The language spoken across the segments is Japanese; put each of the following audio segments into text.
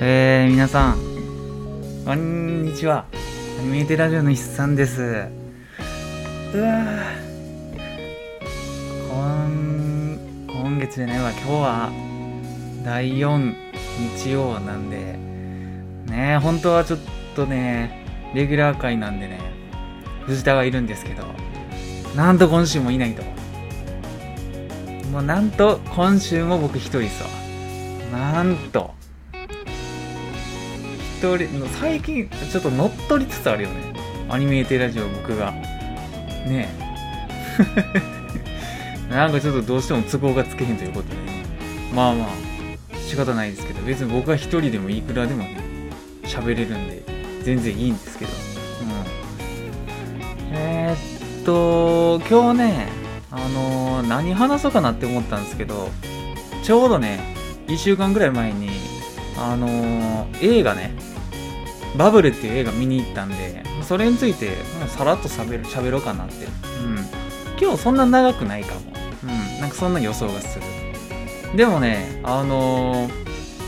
えー、皆さん、こんにちは。アニメーテラジオの一さんです。うわ今、今月じゃないわ、今日は、第4日曜なんで、ね本当はちょっとね、レギュラー会なんでね、藤田がいるんですけど、なんと今週もいないと。もうなんと今週も僕一人ですわ。なんと。一人の最近ちょっと乗っ取りつつあるよね。アニメーテーラジオ僕が。ねえ。なんかちょっとどうしても都合がつけへんということで、ね、まあまあ仕方ないですけど、別に僕は一人でもいくらでもね、喋れるんで、全然いいんですけど。うん。えー、っと、今日ね、あのー、何話そうかなって思ったんですけど、ちょうどね、1週間ぐらい前に、あのー、映画ね、バブルっていう映画見に行ったんで、それについて、もうさらっと喋る、喋ろうかなって。うん。今日そんな長くないかも。うん。なんかそんな予想がする。でもね、あのー、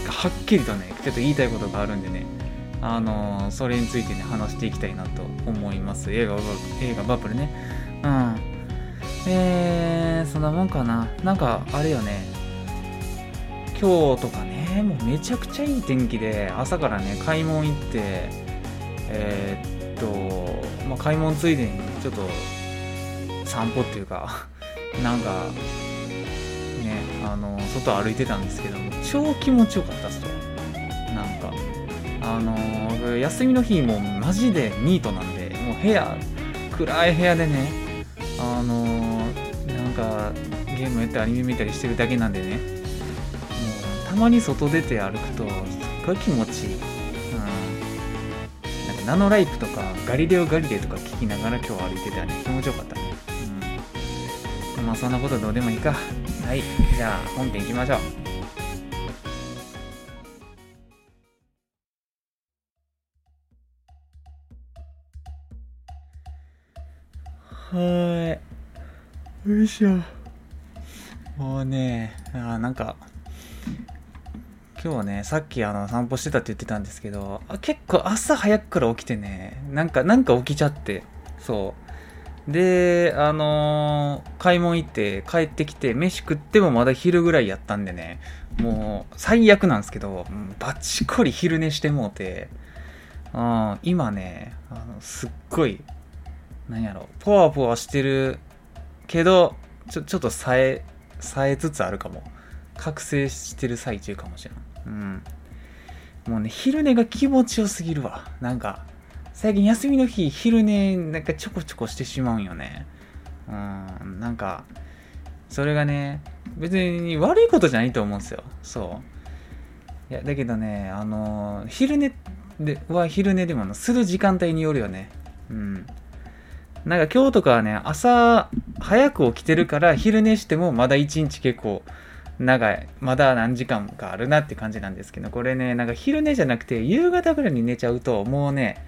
はっきりとね、ちょっと言いたいことがあるんでね、あのー、それについてね、話していきたいなと思います。映画、映画バブルね。うん。えー、そんなもんかな。なんか、あれよね。今日とかね、えもうめちゃくちゃいい天気で、朝からね、買い物行って、えー、っと、まあ、買い物ついでにちょっと散歩っていうか、なんか、ね、あの、外歩いてたんですけども、超気持ちよかったっすよ。なんか、あの、休みの日もマジでニートなんで、もう部屋、暗い部屋でね、あのなんかゲームやってアニメ見たりしてるだけなんでねたまに外出て歩くとすっごい気持ちいい、うん、なんかナノライフとかガリレオ・ガリレイとか聞きながら今日歩いてたね。気持ちよかったね。うん。まあそんなことどうでもいいか。はい。じゃあ本編行きましょう。はい。よいしょ。もうね、あなんか、今日はね、さっきあの散歩してたって言ってたんですけど、結構朝早くから起きてね、なんか、なんか起きちゃって、そう。で、あのー、買い物行って帰ってきて、飯食ってもまだ昼ぐらいやったんでね、もう最悪なんですけど、バチコリ昼寝してもうて、うん、今ね、あのすっごいなんやろ、ポワポワしてるけど、ちょ、ちょっと冴え、冴えつつあるかも。覚醒してる最中かもしれん。うん。もうね、昼寝が気持ちよすぎるわ。なんか、最近休みの日、昼寝なんかちょこちょこしてしまうんよね。うん、なんか、それがね、別に悪いことじゃないと思うんですよ。そう。いや、だけどね、あの昼寝では昼寝でもする時間帯によるよね。うん。なんか今日とかはね、朝早く起きてるから昼寝してもまだ一日結構長い。まだ何時間かあるなって感じなんですけど、これね、なんか昼寝じゃなくて夕方ぐらいに寝ちゃうともうね、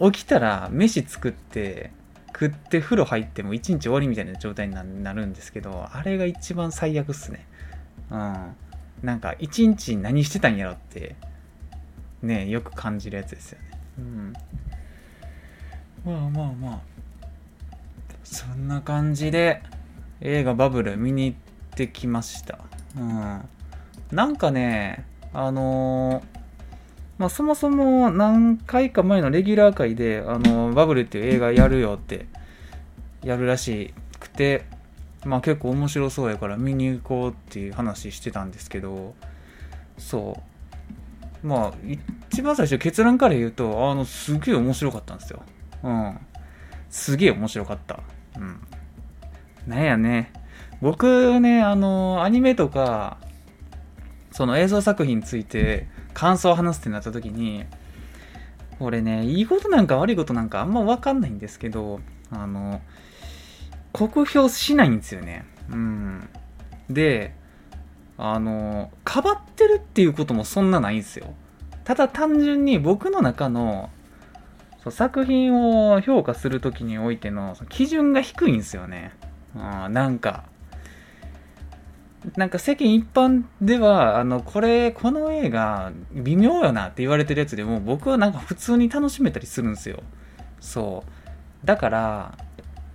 起きたら飯作って、食って風呂入っても一日終わりみたいな状態になるんですけど、あれが一番最悪っすね。うん。なんか一日何してたんやろって、ね、よく感じるやつですよね。うん。まあまあまあ。そんな感じで映画バブル見に行ってきました。うん。なんかね、あのー、まあ、そもそも何回か前のレギュラー回で、あの、バブルっていう映画やるよってやるらしくて、まあ結構面白そうやから見に行こうっていう話してたんですけど、そう。まあ、一番最初結論から言うと、あの、すげえ面白かったんですよ。うん。すげえ面白かった。うん。なんやね。僕ね、あの、アニメとか、その映像作品について感想を話すってなった時に、俺ね、いいことなんか悪いことなんかあんま分かんないんですけど、あの、酷評しないんですよね。うん。で、あの、かばってるっていうこともそんなないんですよ。ただ単純に僕の中のそう作品を評価するときにおいての基準が低いんですよね。あなんか、なんか世間一般では、あの、これ、この映画、微妙よなって言われてるやつでも、僕はなんか普通に楽しめたりするんですよ。そう。だから、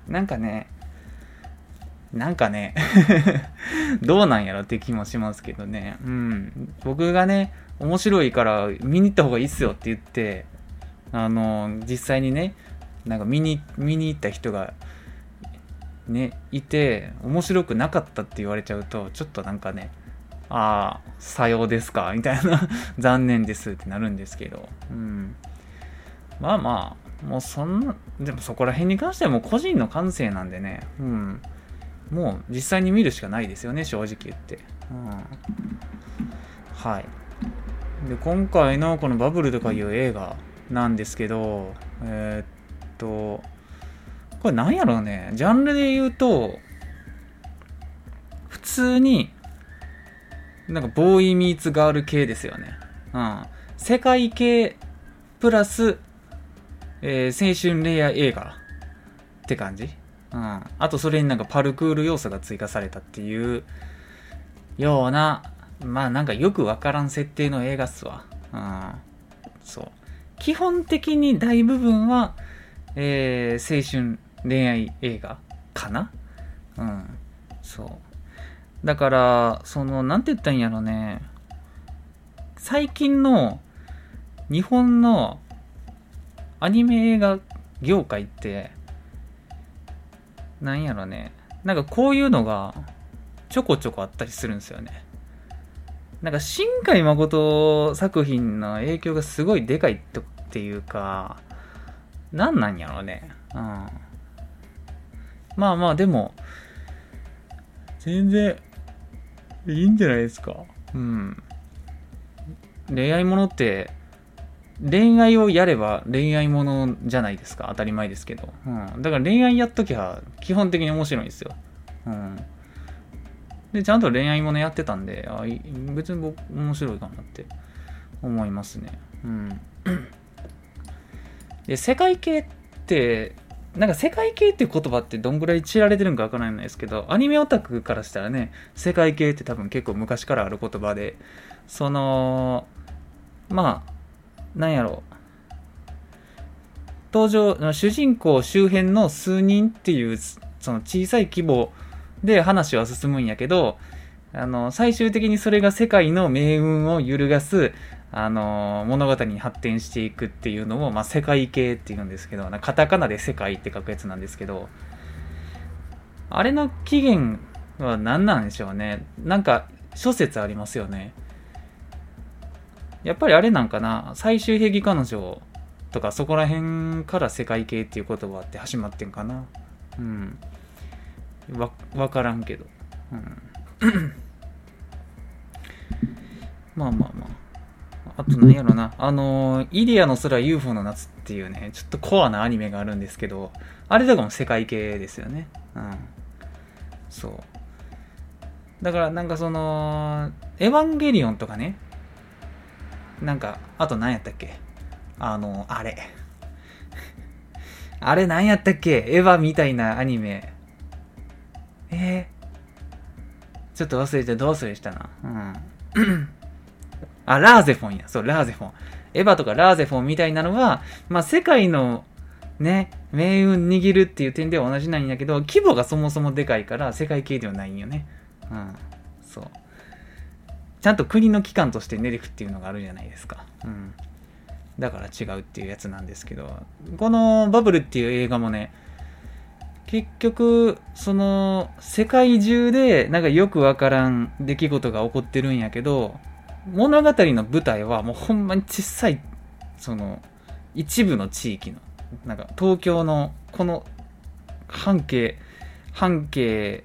なんかね、なんかね どうなんやろって気もしますけどね。うん。僕がね、面白いから見に行った方がいいっすよって言って、あの、実際にね、なんか見に、見に行った人がね、いて、面白くなかったって言われちゃうと、ちょっとなんかね、ああ、さようですか、みたいな 残念ですってなるんですけど、うん。まあまあ、もうそんな、でもそこら辺に関してはもう個人の感性なんでね、うん。もう実際に見るしかないですよね、正直言って。うん。はい。で、今回のこのバブルとかいう映画なんですけど、えー、っと、これなんやろうね。ジャンルで言うと、普通に、なんかボーイミーツガール系ですよね。うん。世界系プラス、えー、青春レイヤー映画って感じうん。あとそれになんかパルクール要素が追加されたっていうような、まあなんかよくわからん設定の映画っすわ。うん。そう。基本的に大部分は、えー、青春恋愛映画かな？うん。そう。だから、その、なんて言ったんやろね。最近の日本のアニメ映画業界って、なんやろね。なんかこういうのがちょこちょこあったりするんですよね。なんか新海誠作品の影響がすごいでかいっていうか、なんなんやろね。うん。まあまあ、でも、全然、いいんじゃないですか。うん。恋愛ものって、恋愛をやれば恋愛ものじゃないですか。当たり前ですけど。うん。だから恋愛やっときゃ基本的に面白いんですよ。うん。で、ちゃんと恋愛ものやってたんで、あ別に僕面白いかなって思いますね。うん。で、世界系って、なんか世界系っていう言葉ってどんぐらい知られてるんかわからないんですけど、アニメオタクからしたらね、世界系って多分結構昔からある言葉で、その、まあ、なんやろう。登場、主人公周辺の数人っていう、その小さい規模で話は進むんやけど、あの、最終的にそれが世界の命運を揺るがす、あの物語に発展していくっていうのを、まあ、世界系っていうんですけどカタカナで世界って書くやつなんですけどあれの起源は何なんでしょうね。なんか諸説ありますよね。やっぱりあれなんかな？最終兵器彼女とかそこら辺から世界系っていう言葉って始まってんかな？うん。わ分からんけど。うん。まあまあまあ。あと何やろな、あのー、イデアの空 UFO の夏っていうね、ちょっとコアなアニメがあるんですけど、あれとかも世界系ですよね。うん。そう。だからなんかその、エヴァンゲリオンとかね、なんか、あと何やったっけ？あの、あれ。あれ何やったっけ？エヴァみたいなアニメ。えー、ちょっと忘れてどうするしたな。うん。あ、ラーゼフォンや。そう、ラーゼフォン。エヴァとかラーゼフォンみたいなのは、まあ、世界のね、命運握るっていう点では同じなんやけど、規模がそもそもでかいから世界系ではないんよね。うん。そう。ちゃんと国の機関としてネレフっていうのがあるじゃないですか。うん。だから違うっていうやつなんですけど、このバブルっていう映画もね、結局、その、世界中でなんかよくわからん出来事が起こってるんやけど、物語の舞台はもうほんまに小さい、その、一部の地域の、なんか東京のこの半径、半径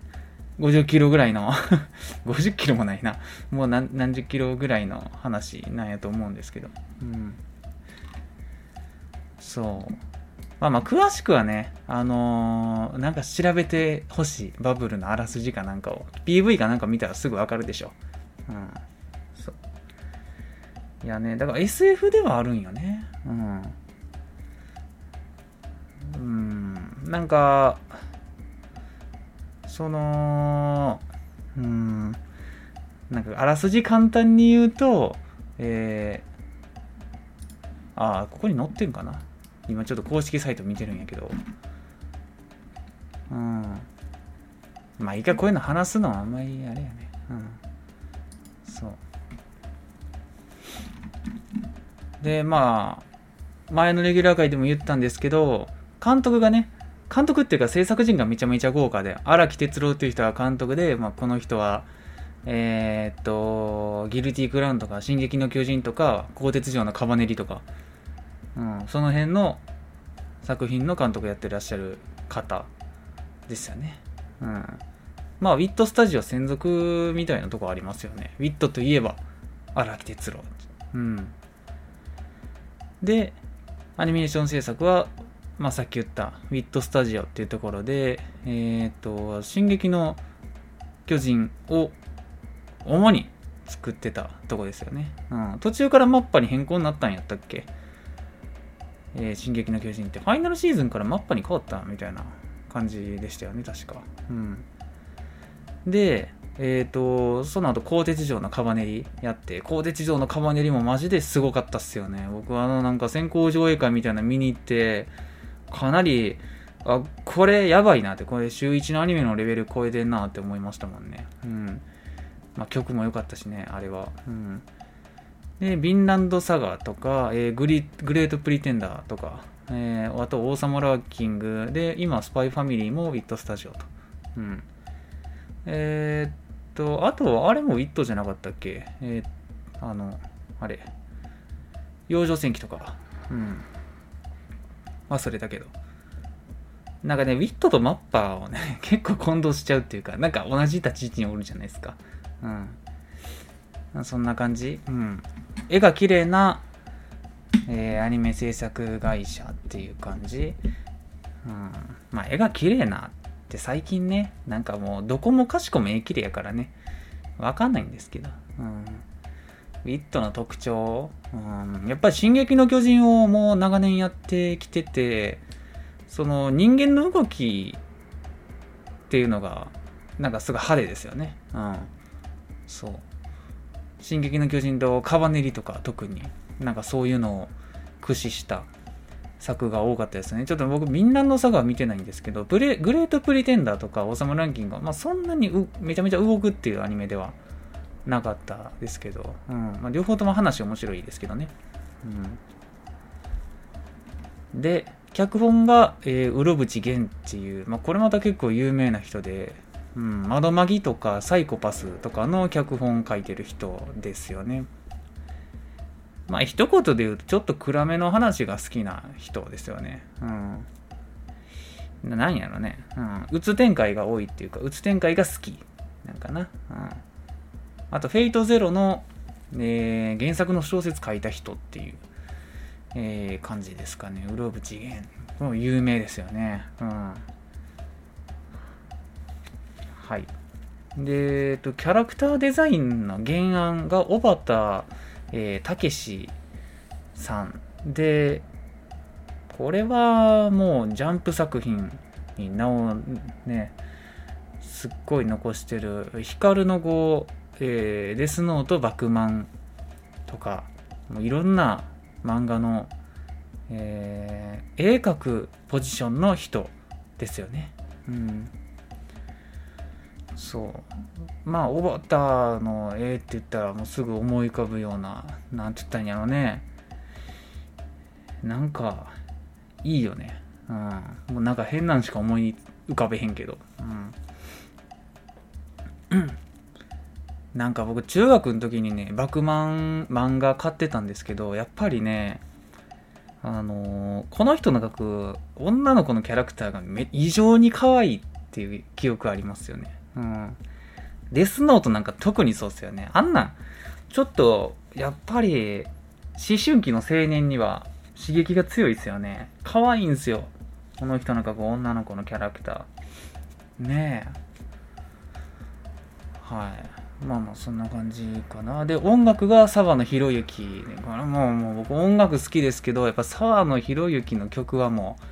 50キロぐらいの 50キロもないな。もう何十キロぐらいの話なんやと思うんですけど。うん。そう。まあまあ、詳しくはね、あのー、なんか調べてほしい。バブルのあらすじかなんかを。PV かなんか見たらすぐわかるでしょ。うん。いやね、だから SF ではあるんよね。うん。うん、なんか、その、うん、なんかあらすじ簡単に言うとえー、ああここに載ってんかな。今ちょっと公式サイト見てるんやけど。うん。まあいいかこういうの話すのはあんまりあれやね。うん。でまあ前のレギュラー回でも言ったんですけど監督がね監督っていうか制作陣がめちゃめちゃ豪華で荒木哲郎っていう人が監督で、まあ、この人はえー、っとギルティー・クラウンとか進撃の巨人とか鋼鉄城のカバネリとか、うん、その辺の作品の監督やってらっしゃる方ですよね。うん。まあ、ウィットスタジオ専属みたいなとこありますよね。ウィットといえば、荒木哲郎。うん。で、アニメーション制作は、まあ、さっき言ったウィットスタジオっていうところで、えっ、と、進撃の巨人を主に作ってたとこですよね。うん。途中からマッパに変更になったんやったっけ？えー、進撃の巨人って、ファイナルシーズンからマッパに変わったみたいな感じでしたよね、確か。うん。で、えっ、ー、と、その後、鋼鉄城のカバネリやって、鋼鉄城のカバネリもマジですごかったっすよね。僕はあの、なんか先行上映会みたいなの見に行って、かなり、あ、これやばいなって、これ週1のアニメのレベル超えてんなって思いましたもんね。うん。まあ、曲も良かったしね、あれは。うん。で、ヴィンランドサガとか、えー、グリグレートプリテンダーとか、えー、あと王様ラーキングで、今、スパイファミリーもウィットスタジオと。うん。えー、っと、あとは、あれもウィットじゃなかったっけ？えー、あの、あれ。養生戦記とか。うん。忘れたけど。なんかね、ウィットとマッパーをね、結構混同しちゃうっていうか、なんか同じ立ち位置におるじゃないですか。うん。そんな感じ。うん。絵が綺麗な、えー、アニメ制作会社っていう感じ。うん。まあ、絵が綺麗なって最近ね、なんかもうどこもかしこも絵綺麗やからね、わかんないんですけど。うん。ウィットの特徴、うん、やっぱり「進撃の巨人」をもう長年やってきててその人間の動きっていうのがなんかすごい派手ですよね。うん。そう。進撃の巨人とカバネリとか特になんかそういうのを駆使した作が多かったですね。ちょっと僕、みんなのサガは見てないんですけど、グレートプリテンダーとか王様ランキングは、まあ、そんなにめちゃめちゃ動くっていうアニメではなかったですけど、うんまあ、両方とも話面白いですけどね。うん、で、脚本が、えー、うろぶち源っていう、まあ、これまた結構有名な人で、うん、窓マギとかサイコパスとかの脚本書いてる人ですよね。まあ一言で言うとちょっと暗めの話が好きな人ですよね。うん。何やろね。うん。うつ展開が多いっていうか、うつ展開が好き。なんかな。うん。あと、フェイトゼロの、えー、原作の小説書いた人っていう、えー、感じですかね。うろぶちげん。もう有名ですよね。うん。はい。で、えっと、キャラクターデザインの原案が小畑えたけしさんで、これはもうジャンプ作品に名をね、すっごい残してる、光の語、えー、デスノート、バクマンとか、もういろんな漫画の、えー、絵描くポジションの人ですよね。うん。そう。まあ小畑の絵って言ったらもうすぐ思い浮かぶようななんて言ったんやろうね。なんかいいよね。うん。もうなんか変なんしか思い浮かべへんけど。うん。なんか僕中学の時にねバクマン漫画買ってたんですけどやっぱりねあのー、この人の描く女の子のキャラクターがめ異常に可愛いっていう記憶ありますよね。うん。デスノートなんか特にそうっすよね。あんなん、ちょっと、やっぱり、思春期の青年には刺激が強いですよね。可愛いんすよ。この人の描く女の子のキャラクター。ねえ。はい。まあまあそんな感じかな。で、音楽が沢野博之。これもうもう僕音楽好きですけど、やっぱ沢野博之の曲はもう、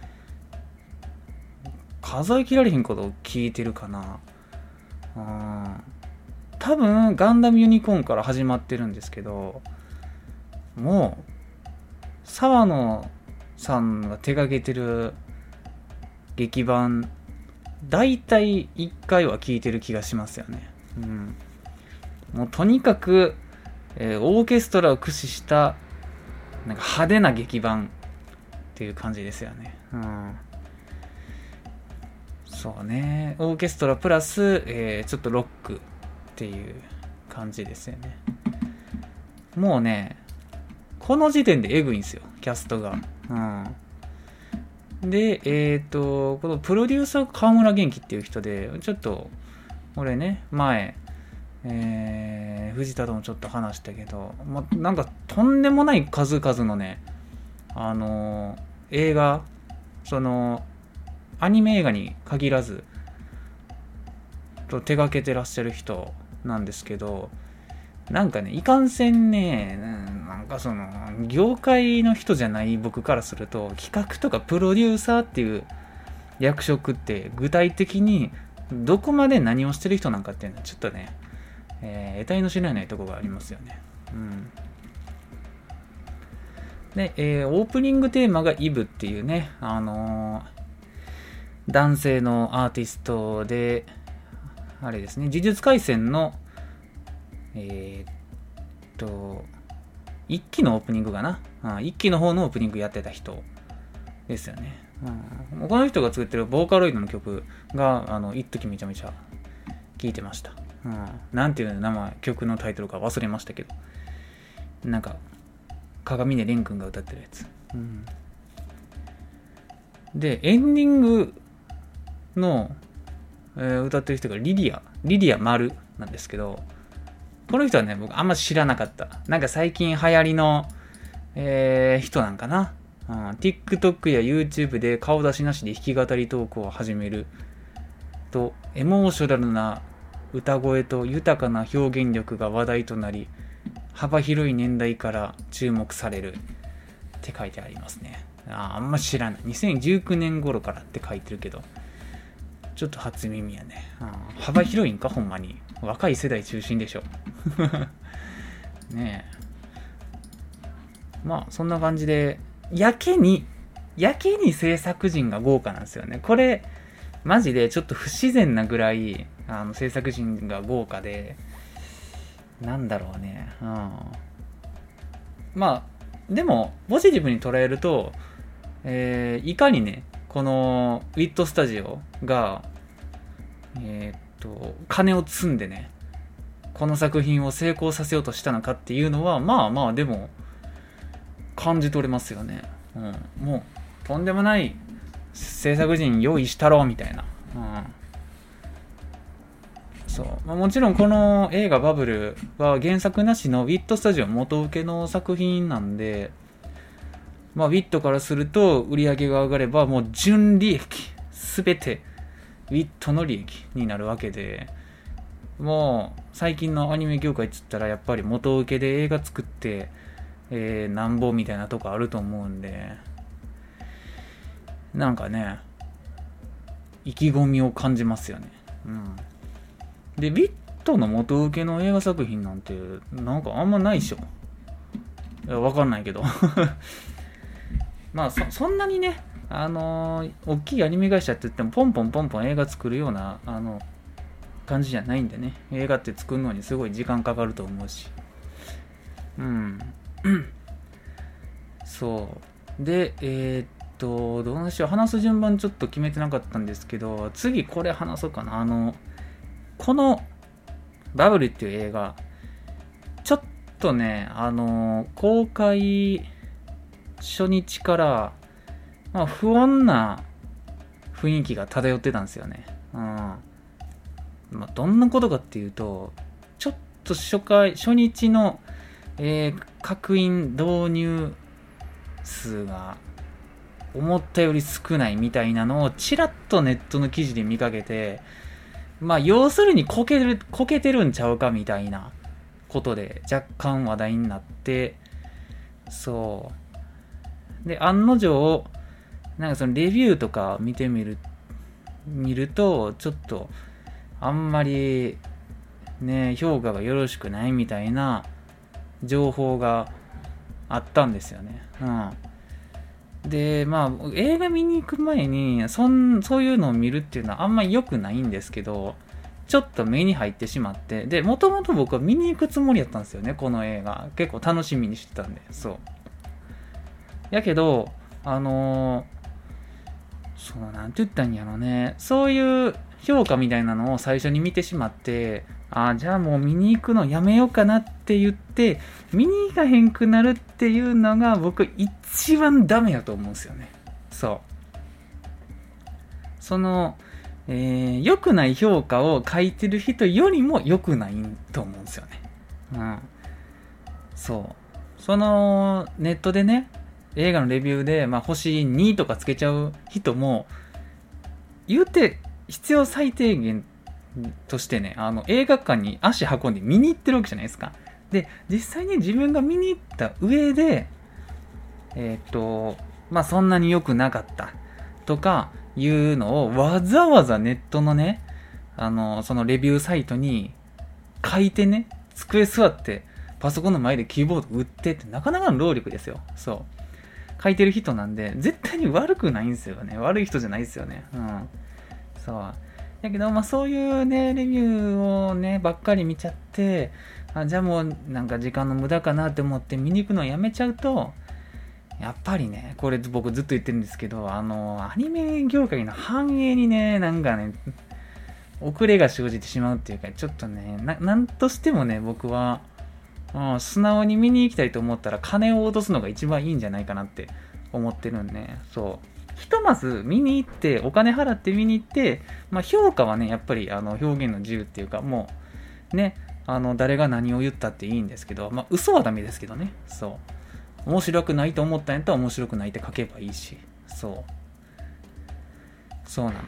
数え切られへんことを聴いてるかな。うん。多分ガンダムユニコーンから始まってるんですけどもう沢野さんが手掛けてる劇版大体1回は聞いてる気がしますよね。うん、もうとにかく、えー、オーケストラを駆使したなんか派手な劇版っていう感じですよね。うん、そうね。オーケストラプラス、えー、ちょっとロックっていう感じですよね。もうね、この時点でエグいんですよ、キャストが。うんで、えっ、ー、と、このプロデューサー河村元気っていう人で、ちょっと、俺ね、前、えー、藤田ともちょっと話したけど、ま、なんかとんでもない数々のね、あのー、映画、その、アニメ映画に限らず、と手がけてらっしゃる人なんですけど、なんかね、いかんせんね、なんかその、業界の人じゃない僕からすると、企画とかプロデューサーっていう役職って具体的にどこまで何をしてる人なんかっていうのはちょっとね、えー、得体の知らないとこがありますよね。うん。で、えー、オープニングテーマがイブっていうね、あのー、男性のアーティストで、あれですね、呪術廻戦のえー、っと、1期のオープニングかな？1期の方のオープニングやってた人ですよね。うん、この人が作ってるボーカロイドの曲が、あの、一時めちゃめちゃ聴いてました。うん、なんていう名前、曲のタイトルか忘れましたけど。なんか、鏡根蓮くんが歌ってるやつ。うん、で、エンディングの、えー、歌ってる人がリリア、リリア丸なんですけど、この人はね、僕あんま知らなかった。なんか最近流行りの、えー、人なんかな。うん、TikTok や YouTube で顔出しなしで弾き語りトークを始めると、エモーショナルな歌声と豊かな表現力が話題となり、幅広い年代から注目されるって書いてありますね。ああんま知らない。2019年頃からって書いてるけど、ちょっと初耳やね。幅広いんか、ほんまに。若い世代中心でしょ。ねえ。まあ、そんな感じで、やけに、やけに制作陣が豪華なんですよね。これ、マジでちょっと不自然なぐらい、あの、制作陣が豪華で、なんだろうね。うん。まあ、でも、ポジティブに捉えると、えー、いかにね、このウィットスタジオが、えー、っと、金を積んでね、この作品を成功させようとしたのかっていうのは、まあまあでも、感じ取れますよね。うん。もう、とんでもない制作陣用意したろ、みたいな。うん。そう。まあ、もちろんこの映画バブルは原作なしのウィットスタジオ元請けの作品なんで、まあ、ウィットからすると売り上げが上がればもう純利益すべてウィットの利益になるわけでもう最近のアニメ業界っつったらやっぱり元請けで映画作って、えー、なんぼみたいなとこあると思うんでなんかね意気込みを感じますよね。うん。でウィットの元請けの映画作品なんてなんかあんまないでしょ。いやわかんないけど。まあそんなにねあのー、大きいアニメ会社って言ってもポンポンポンポン映画作るようなあの感じじゃないんでね。映画って作るのにすごい時間かかると思うし。うん。そう。でえー、っとどうしよう。話す順番ちょっと決めてなかったんですけど次これ話そうかな。あのこのバブルっていう映画ちょっとねあの公開初日からまあ、不穏な雰囲気が漂ってたんですよね。うん。まあ、どんなことかっていうと、ちょっと初回、初日の、えー、確認導入数が思ったより少ないみたいなのをちらっとネットの記事で見かけて、まあ、要するにこける、こけてるんちゃうかみたいなことで若干話題になって、そう。で、案の定、なんかそのレビューとか見てみる、見ると、ちょっと、あんまりね、評価がよろしくないみたいな情報があったんですよね。うん。で、まあ、映画見に行く前に、そん、そういうのを見るっていうのはあんまり良くないんですけど、ちょっと目に入ってしまって、で、もともと僕は見に行くつもりやったんですよね、この映画。結構楽しみにしてたんで、そう。やけど、あのー、その、なんて言ったんやろね、そういう評価みたいなのを最初に見てしまって、ああじゃあもう見に行くのやめようかなって言って、見に行かへんくなるっていうのが僕一番ダメやと思うんですよね。そう。その、えー、良くない評価を書いてる人よりも良くないと思うんですよね。うん。そう。その、ネットでね、映画のレビューで、まあ、星2とかつけちゃう人も、言うて必要最低限としてね、あの、映画館に足運んで見に行ってるわけじゃないですか。で、実際に自分が見に行った上で、えっ、と、まあ、そんなに良くなかったとかいうのをわざわざネットのね、あの、そのレビューサイトに書いてね、机座ってパソコンの前でキーボード打ってってなかなかの労力ですよ。そう。書いてる人なんで、絶対に悪くないんですよね。悪い人じゃないですよね。うん。そう。だけど、まあそういうね、レビューをね、ばっかり見ちゃって、あじゃあもうなんか時間の無駄かなって思って見に行くのをやめちゃうと、やっぱりね、これ僕ずっと言ってるんですけど、あの、アニメ業界の繁栄にね、なんかね、遅れが生じてしまうっていうか、ちょっとね、ななんとしてもね、僕は、うん、素直に見に行きたいと思ったら金を落とすのが一番いいんじゃないかなって思ってるんで、そう。ひとまず見に行って、お金払って見に行って、まあ、評価はね、やっぱりあの表現の自由っていうか、もう、ね、あの、誰が何を言ったっていいんですけど、まあ、嘘はダメですけどね、そう。面白くないと思ったんやったら面白くないって書けばいいし、そう。そうなの。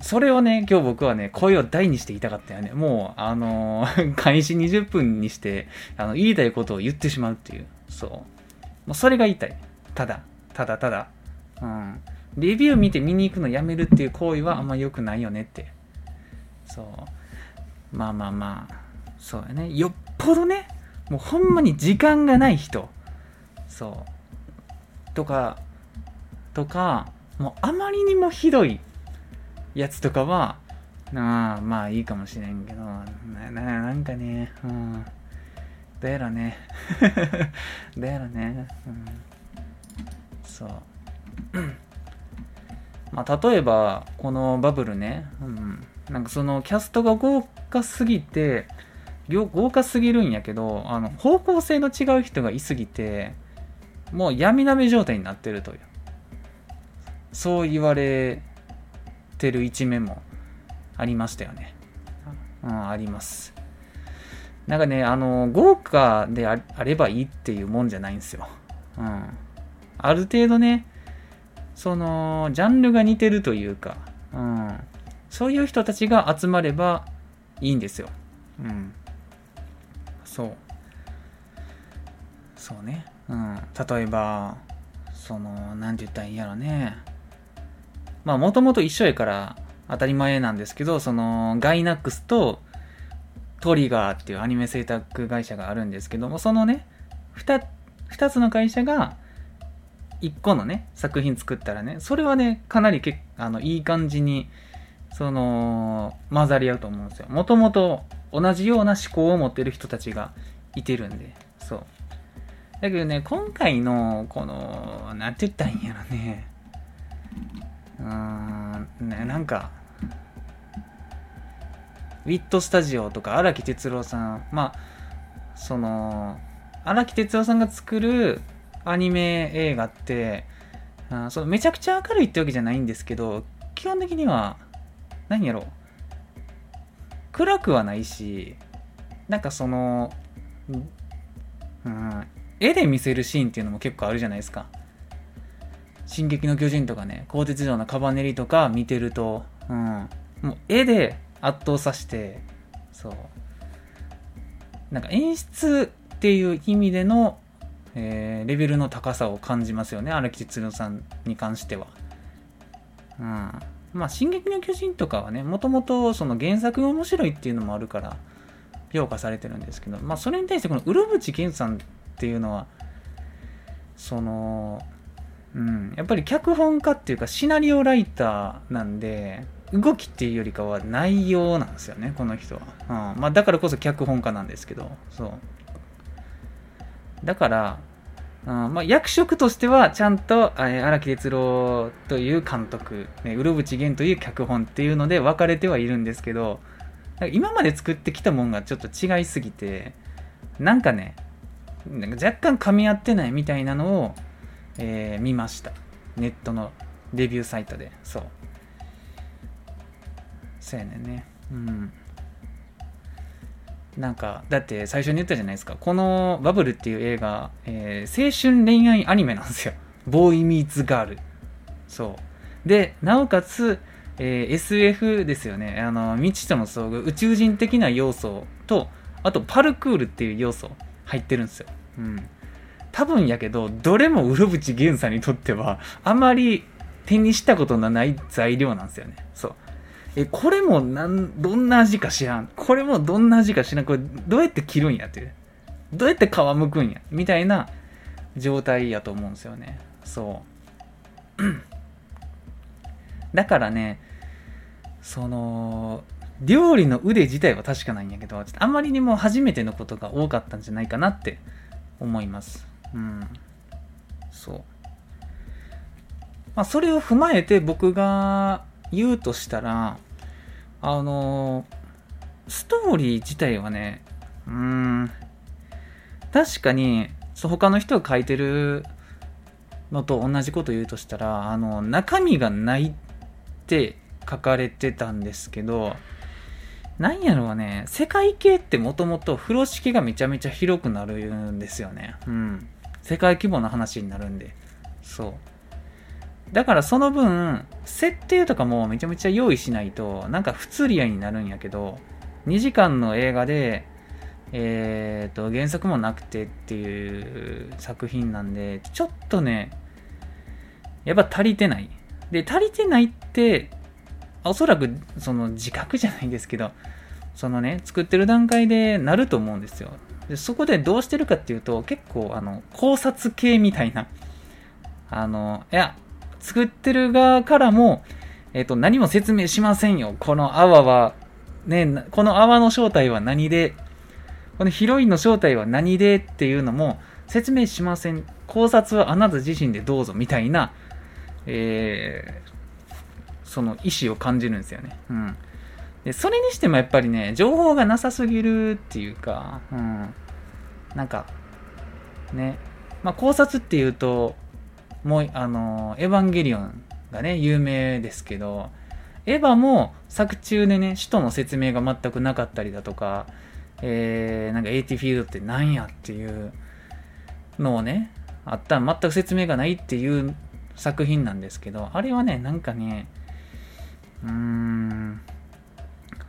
それをね、今日僕はね、声を大にして言いたかったよね。もう、あのー、開始20分にして、あの、言いたいことを言ってしまうっていう。そう。もうそれが言いたい。ただ、ただただ。うん。レビュー見て見に行くのやめるっていう行為はあんま良くないよねって。そう。まあまあまあ、そうやね。よっぽどね、もうほんまに時間がない人。そう。とか、とか、もうあまりにもひどいやつとかは、なあまあいいかもしれんけど、なななんかね、うん。どうやらね。どうやらね。うん。そう。まあ、例えば、このバブルね、うん、なんかそのキャストが豪華すぎて、豪華すぎるんやけど、あの方向性の違う人がいすぎて、もう闇鍋状態になってるという。そう言われてる一面もありましたよね。うん、あります。なんかね、あの、豪華であればいいっていうもんじゃないんですよ。うん。ある程度ね、その、ジャンルが似てるというか、うん、そういう人たちが集まればいいんですよ。うん。そう。そうね。うん。例えば、その、なんて言ったらいいやろね。まあ、もともと一緒やから当たり前なんですけど、その、ガイナックスとトリガーっていうアニメ制作会社があるんですけども、そのね、二つの会社が一個のね、作品作ったらね、それはね、かなりけあのいい感じに、その、混ざり合うと思うんですよ。もともと同じような思考を持ってる人たちがいてるんで、そう。だけどね、今回の、この、なんて言ったらいいんやろね。うーん、ね、なんか、ウィットスタジオとか荒木哲郎さん、まあ、その、荒木哲郎さんが作るアニメ映画ってあそのめちゃくちゃ明るいってわけじゃないんですけど基本的には何やろ暗くはないしなんかその、うん、絵で見せるシーンっていうのも結構あるじゃないですか「進撃の巨人」とかね鋼鉄城のカバネリとか見てると、うん、もう絵で圧倒させてそう。なんか演出っていう意味でのえー、レベルの高さを感じますよね荒木哲郎さんに関しては。うん、まあ「進撃の巨人」とかはねもともとその原作が面白いっていうのもあるから評価されてるんですけど、まあ、それに対してこのウルブチ健さんっていうのはそのうん。やっぱり脚本家っていうかシナリオライターなんで動きっていうよりかは内容なんですよねこの人は、うん。まあ、だからこそ脚本家なんですけど。そう。だからうん。まあ、役職としてはちゃんと荒木哲郎という監督、ね、うろぶち源という脚本っていうので分かれてはいるんですけど今まで作ってきたもんがちょっと違いすぎてなんかねなんか若干噛み合ってないみたいなのを、えー、見ましたネットのレビューサイトでそうそうやねんねうんなんか、だって最初に言ったじゃないですか。このバブルっていう映画、えー、青春恋愛アニメなんですよ。ボーイミーツガール。そう。で、なおかつ、えー、SF ですよね。あの、未知との遭遇、宇宙人的な要素と、あとパルクールっていう要素入ってるんですよ。うん。多分やけど、どれも室伏源さんにとっては、あまり手にしたことのない材料なんですよね。そう。え、これもなん、どんな味か知らん。これもどんな味か知らん。これどうやって切るんやっていう。どうやって皮むくんや。みたいな状態やと思うんですよね。そう。だからね、その、料理の腕自体は確かないんやけど、あまりにも初めてのことが多かったんじゃないかなって思います。うん。そう。まあ、それを踏まえて僕が言うとしたら、あのストーリー自体はね、うん、確かに、他の人が書いてるのと同じこと言うとしたら、あの、中身がないって書かれてたんですけど、なんやろうね、世界系ってもともと風呂敷がめちゃめちゃ広くなるんですよね。うん。世界規模の話になるんで。そう。だからその分、設定とかもめちゃめちゃ用意しないと、なんか不釣り合いになるんやけど、2時間の映画で、えっ、ー、と、原作もなくてっていう作品なんで、ちょっとね、やっぱ足りてない。で、足りてないって、おそらくその自覚じゃないんですけど、そのね、作ってる段階でなると思うんですよ。でそこでどうしてるかっていうと、結構、あの、考察系みたいな、あの、いや、作ってる側からも、えっ、と、何も説明しませんよ。この泡は、ね、この泡の正体は何で、このヒロインの正体は何でっていうのも説明しません。考察はあなた自身でどうぞみたいな、えー、その意思を感じるんですよね。うん。で、それにしてもやっぱりね、情報がなさすぎるっていうか、うん。なんか、ね。まあ考察っていうと、もう、あの、エヴァンゲリオンがね、有名ですけど、エヴァも作中でね、首都の説明が全くなかったりだとか、えー、なんか AT フィールドって何やっていうのをね、あった全く説明がないっていう作品なんですけど、あれはね、なんかね、うーん、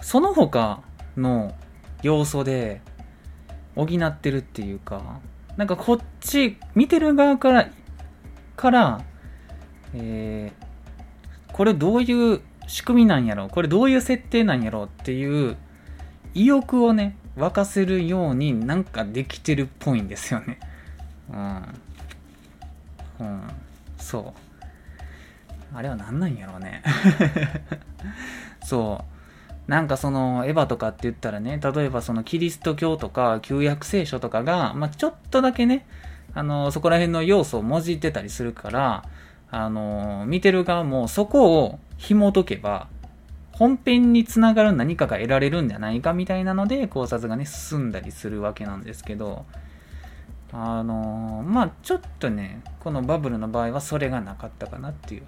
その他の要素で補ってるっていうか、なんかこっち、見てる側からから、えー、これどういう仕組みなんやろうこれどういう設定なんやろうっていう意欲をね、沸かせるようになんかできてるっぽいんですよね。うん。うん。そう。あれは何なんやろうね。そう。なんかそのエヴァとかって言ったらね、例えばそのキリスト教とか旧約聖書とかが、まあ、ちょっとだけね、あの、そこら辺の要素をもじってたりするから、あの、見てる側もそこを紐解けば、本編につながる何かが得られるんじゃないかみたいなので考察がね、進んだりするわけなんですけど、あのまあちょっとね、このバブルの場合はそれがなかったかなっていう。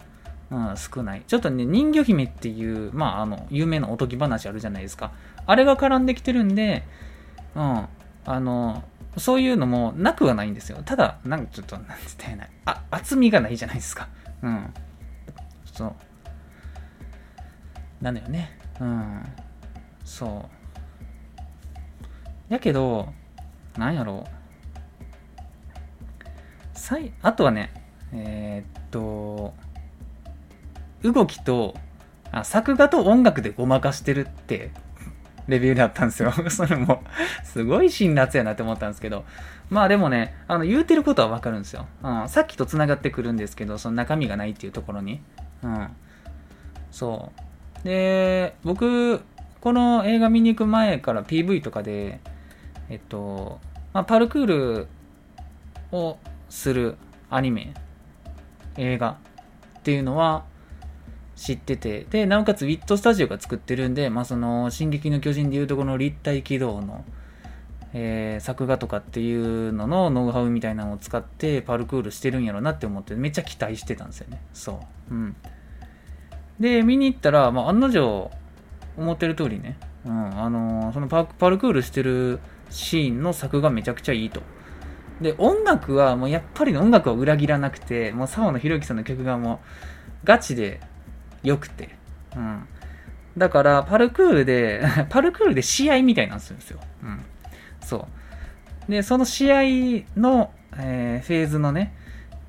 うん、少ない。ちょっとね、人魚姫っていう、まあ、あの、有名なおとぎ話あるじゃないですか。あれが絡んできてるんで、うん、あの、そういうのもなくはないんですよ。ただ、なんかちょっと、なんつってな。あ、厚みがないじゃないですか。うん。そう。なんだよね。うん。そう。やけど、なんやろう。さいあとはね、えー、っと、動きとあ、作画と音楽でごまかしてるってレビューだったんですよ。それも、すごい辛辣やなって思ったんですけど。まあでもね、あの、言うてることはわかるんですよ。うん。さっきと繋がってくるんですけど、その中身がないっていうところに。うん。そう。で、僕、この映画見に行く前から PV とかで、えっと、まあ、パルクールをするアニメ、映画っていうのは、知ってて、で、なおかつウィットスタジオが作ってるんで、まあ、その、進撃の巨人でいうとこの立体軌道の、えー、作画とかっていうののノウハウみたいなのを使ってパルクールしてるんやろなって思ってめっちゃ期待してたんですよね。そう。うん。で、見に行ったら、まあ、案の定、思ってる通りね、うん、あのー、そのパパルクールしてるシーンの作画めちゃくちゃいいと。で、音楽はもうやっぱり音楽は裏切らなくて、もう沢野弘之さんの曲がもうガチで良くて。うん。だから、パルクールで パルクールで試合みたいなんですよ。うん。そう。で、その試合の、えー、フェーズのね、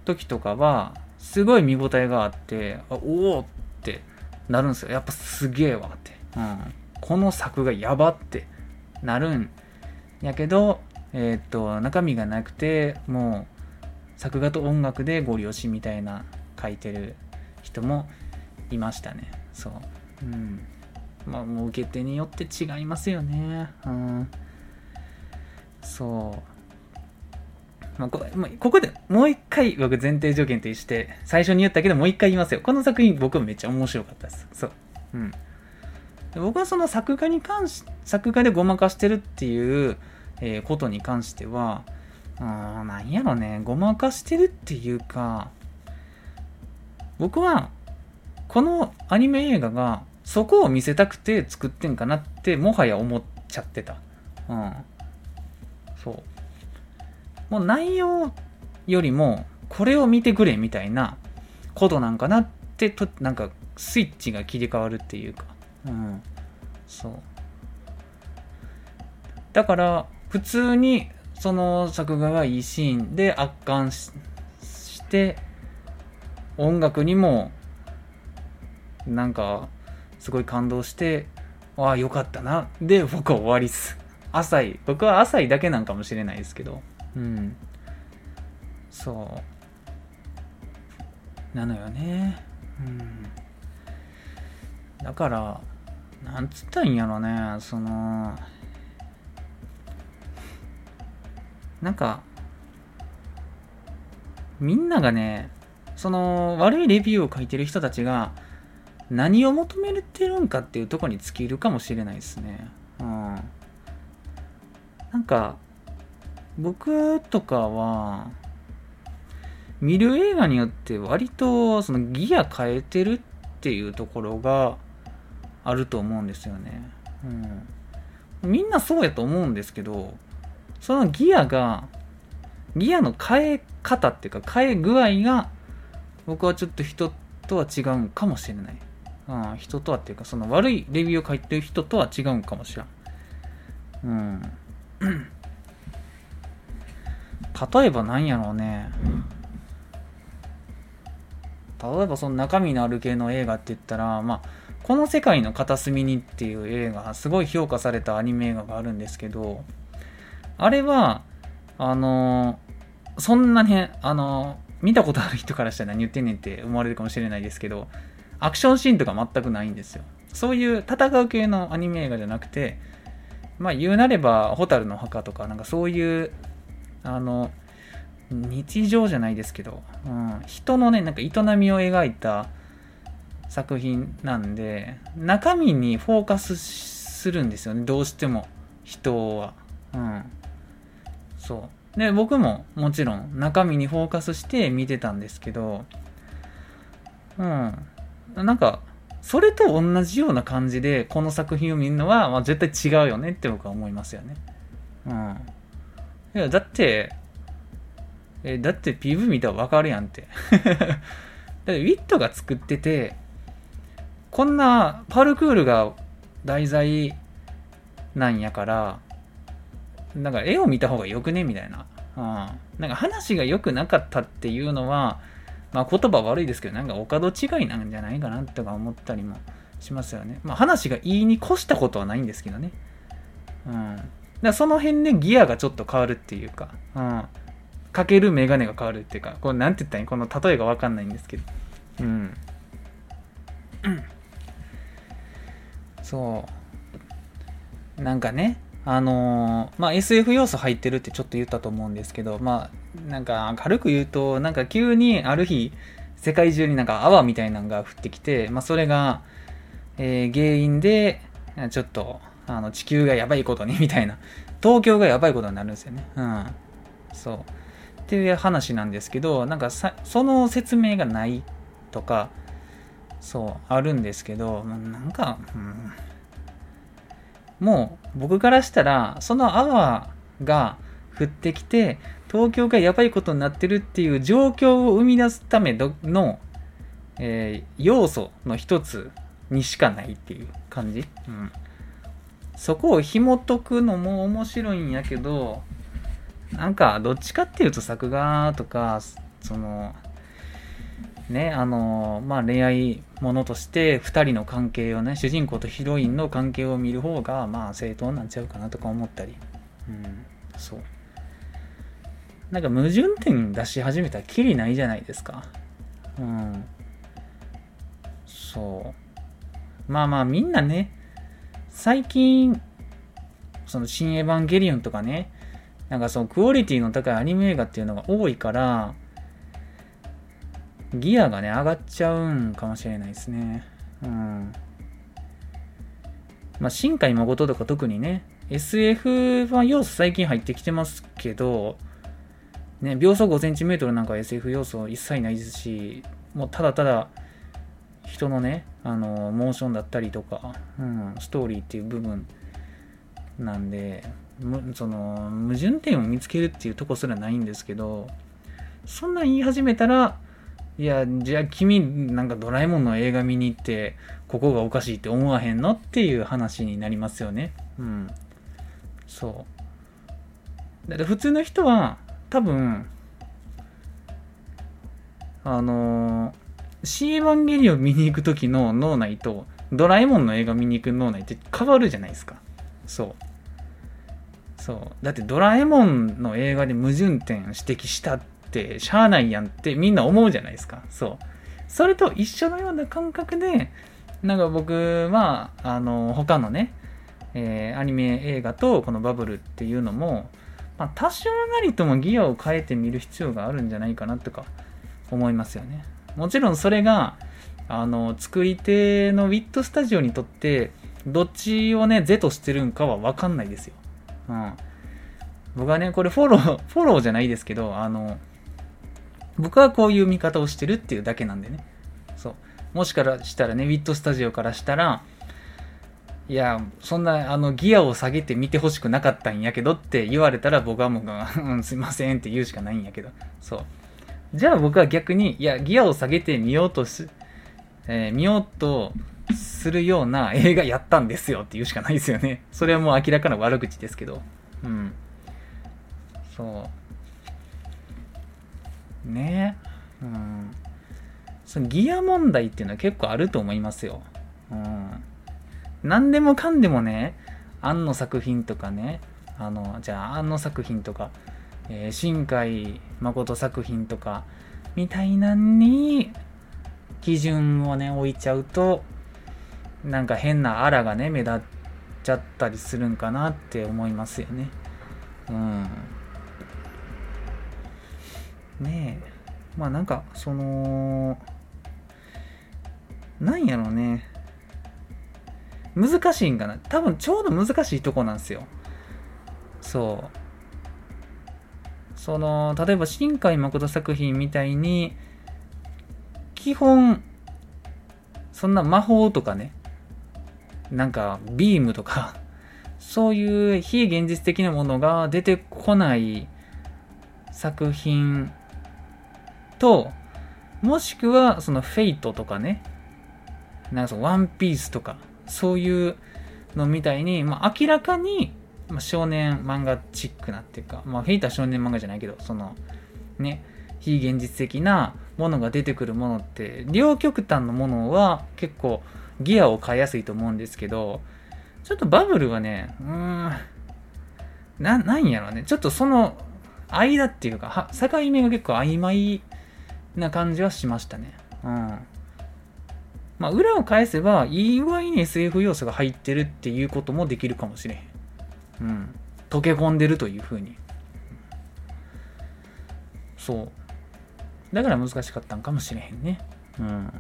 時とかは、すごい見応えがあって、あおおってなるんですよ。やっぱすげえわって。うん。この作がやばってなるんやけど、えー、っと、中身がなくて、もう、作画と音楽でご利用しみたいな書いてる人もいましたね。そう。うん。まあ、もう受け手によって違いますよね。うん。そう。まあ、こここでもう一回僕前提条件として最初に言ったけどもう一回言いますよ。この作品僕めっちゃ面白かったです。そう。うん。僕はその作画に関し、作画でごまかしてるっていう、えー、ことに関しては、うん、なんやろね、ごまかしてるっていうか、僕はこのアニメ映画がそこを見せたくて作ってんかなってもはや思っちゃってた。うん。そう。もう内容よりもこれを見てくれみたいなことなんかなってと、なんかスイッチが切り替わるっていうか。うん。そう。だから普通にその作画がいいシーンで圧巻して音楽にもなんかすごい感動してああよかったな。で僕は終わりっす。浅い僕は浅いだけなんかもしれないですけど。うん。そう。なのよね。うん。だからなんつったんやろね。そのなんかみんながねその悪いレビューを書いてる人たちが何を求めてるんかっていうとこに尽きるかもしれないですね。うん。なんか、僕とかは、見る映画によって割とそのギア変えてるっていうところがあると思うんですよね。うん。みんなそうやと思うんですけど、そのギアが、ギアの変え方っていうか変え具合が僕はちょっと人とは違うかもしれない。あ人とはっていうか、その悪いレビューを書いてる人とは違うんかもしれん。うん。例えば何やろうね。例えばその中身のある系の映画って言ったら、まあ、この世界の片隅にっていう映画、すごい評価されたアニメ映画があるんですけど、あれは、あのそんなね、あの見たことある人からしたら何言ってんねんって思われるかもしれないですけど、アクションシーンとか全くないんですよ。そういう戦う系のアニメ映画じゃなくて、まあ言うなれば、蛍の墓とか、なんかそういう、あの、日常じゃないですけど、うん、人のね、なんか営みを描いた作品なんで、中身にフォーカスするんですよね、どうしても、人は。うん。そう。で、僕ももちろん中身にフォーカスして見てたんですけど、うん。なんか、それと同じような感じで、この作品を見るのは、まあ、絶対違うよねって僕は思いますよね。うん。いや、だって、え、だって PV 見たらわかるやんって。だってウィットが作ってて、こんなパルクールが題材なんやから、なんか絵を見た方がよくねみたいな。うん。なんか話が良くなかったっていうのは、まあ言葉悪いですけど、なんかお門違いなんじゃないかなとか思ったりもしますよね。まあ話がいいに越したことはないんですけどね。うん。だその辺でギアがちょっと変わるっていうか、うん。かけるメガネが変わるっていうか、これなんて言ったらいいこの例えがわかんないんですけど。うん。そう。なんかね、あのー、まあ、SF 要素入ってるってちょっと言ったと思うんですけど、まあ、なんか軽く言うと、なんか急にある日、世界中になんか泡みたいなのが降ってきて、まあ、それが、えー、原因で、ちょっと、あの、地球がやばいことに、みたいな。東京がやばいことになるんですよね。うん。そう。っていう話なんですけど、なんかさ、その説明がないとか、そう、あるんですけど、なんか、うん、もう僕からしたら、その泡が降ってきて、東京がやばいことになってるっていう状況を生み出すための、えー、要素の一つにしかないっていう感じ。うん。そこを紐解くのも面白いんやけど、なんかどっちかっていうと作画とか、その、ね、あの、まあ、恋愛ものとして2人の関係をね、主人公とヒロインの関係を見る方が、まあ、正当なんちゃうかなとか思ったり。うん、そう。なんか矛盾点出し始めたらきりないじゃないですか。うん。そう。まあまあ、みんなね、最近、その、新エヴァンゲリオンとかね、なんかそのクオリティの高いアニメ映画っていうのが多いから、ギアがね、上がっちゃうんかもしれないですね。うん。まあ、新海誠とか特にね、SF は要素最近入ってきてますけど、ね、秒速 5cm なんか SF 要素一切ないですし、もうただただ人のね、あの、モーションだったりとか、うん、ストーリーっていう部分なんで、その、矛盾点を見つけるっていうとこすらないんですけど、そんな言い始めたら、いや、じゃあ君なんかドラえもんの映画見に行って、ここがおかしいって思わへんのっていう話になりますよね。うん。そう。だって普通の人は、多分、あのー、シーエヴァンゲリオン見に行く時の脳内と、ドラえもんの映画見に行く脳内って変わるじゃないですか。そう。そう。だってドラえもんの映画で矛盾点指摘したってしゃあないやんってみんな思うじゃないですか。そう。それと一緒のような感覚で、なんか僕は、あの、他のね、えー、アニメ映画とこのバブルっていうのも、まあ、多少なりともギアを変えてみる必要があるんじゃないかなとか思いますよね。もちろんそれが、あの、作り手のウィットスタジオにとって、どっちをね、是としてるんかはわかんないですよ。うん。僕はね、これフォロー、フォローじゃないですけど、あの、僕はこういう見方をしてるっていうだけなんでね。そう。もしかしたらね、ウィットスタジオからしたら、いや、そんな、あの、ギアを下げて見てほしくなかったんやけどって言われたら僕はもう、うん、すいませんって言うしかないんやけど。そう。じゃあ僕は逆に、いや、ギアを下げてみようとし、えー、見ようとするような 映画やったんですよって言うしかないですよね。それはもう明らかな悪口ですけど。うん。そう。ねえうん。そのギア問題っていうのは結構あると思いますよ。うん。何でもかんでもね、アンの作品とかね、あの、じゃあ、アンの作品とか、えー、新海誠作品とか、みたいなんに、基準をね、置いちゃうと、なんか変なあらがね、目立っちゃったりするんかなって思いますよね。うん。ねえまあなんかそのなんやろうね難しいんかな。多分ちょうど難しいとこなんですよ。そう。その例えば新海誠作品みたいに基本そんな魔法とかねなんかビームとか そういう非現実的なものが出てこない作品と、もしくは、その Fate とかね、なんかそのワンピースとか、そういうのみたいに、まあ、明らかに、まあ、少年漫画チックなっていうか、まあ、 Fate は少年漫画じゃないけど、その、ね、非現実的なものが出てくるものって、両極端のものは結構ギアを変えやすいと思うんですけど、ちょっとバブルはね、うーん、な、なんやろね。ちょっとその間っていうか、境目が結構曖昧な感じはしましたね。うん。まあ、裏を返せば、いい具合に SF 要素が入ってるっていうこともできるかもしれへん。うん。溶け込んでるというふうに。そう。だから難しかったんかもしれへんね。うん。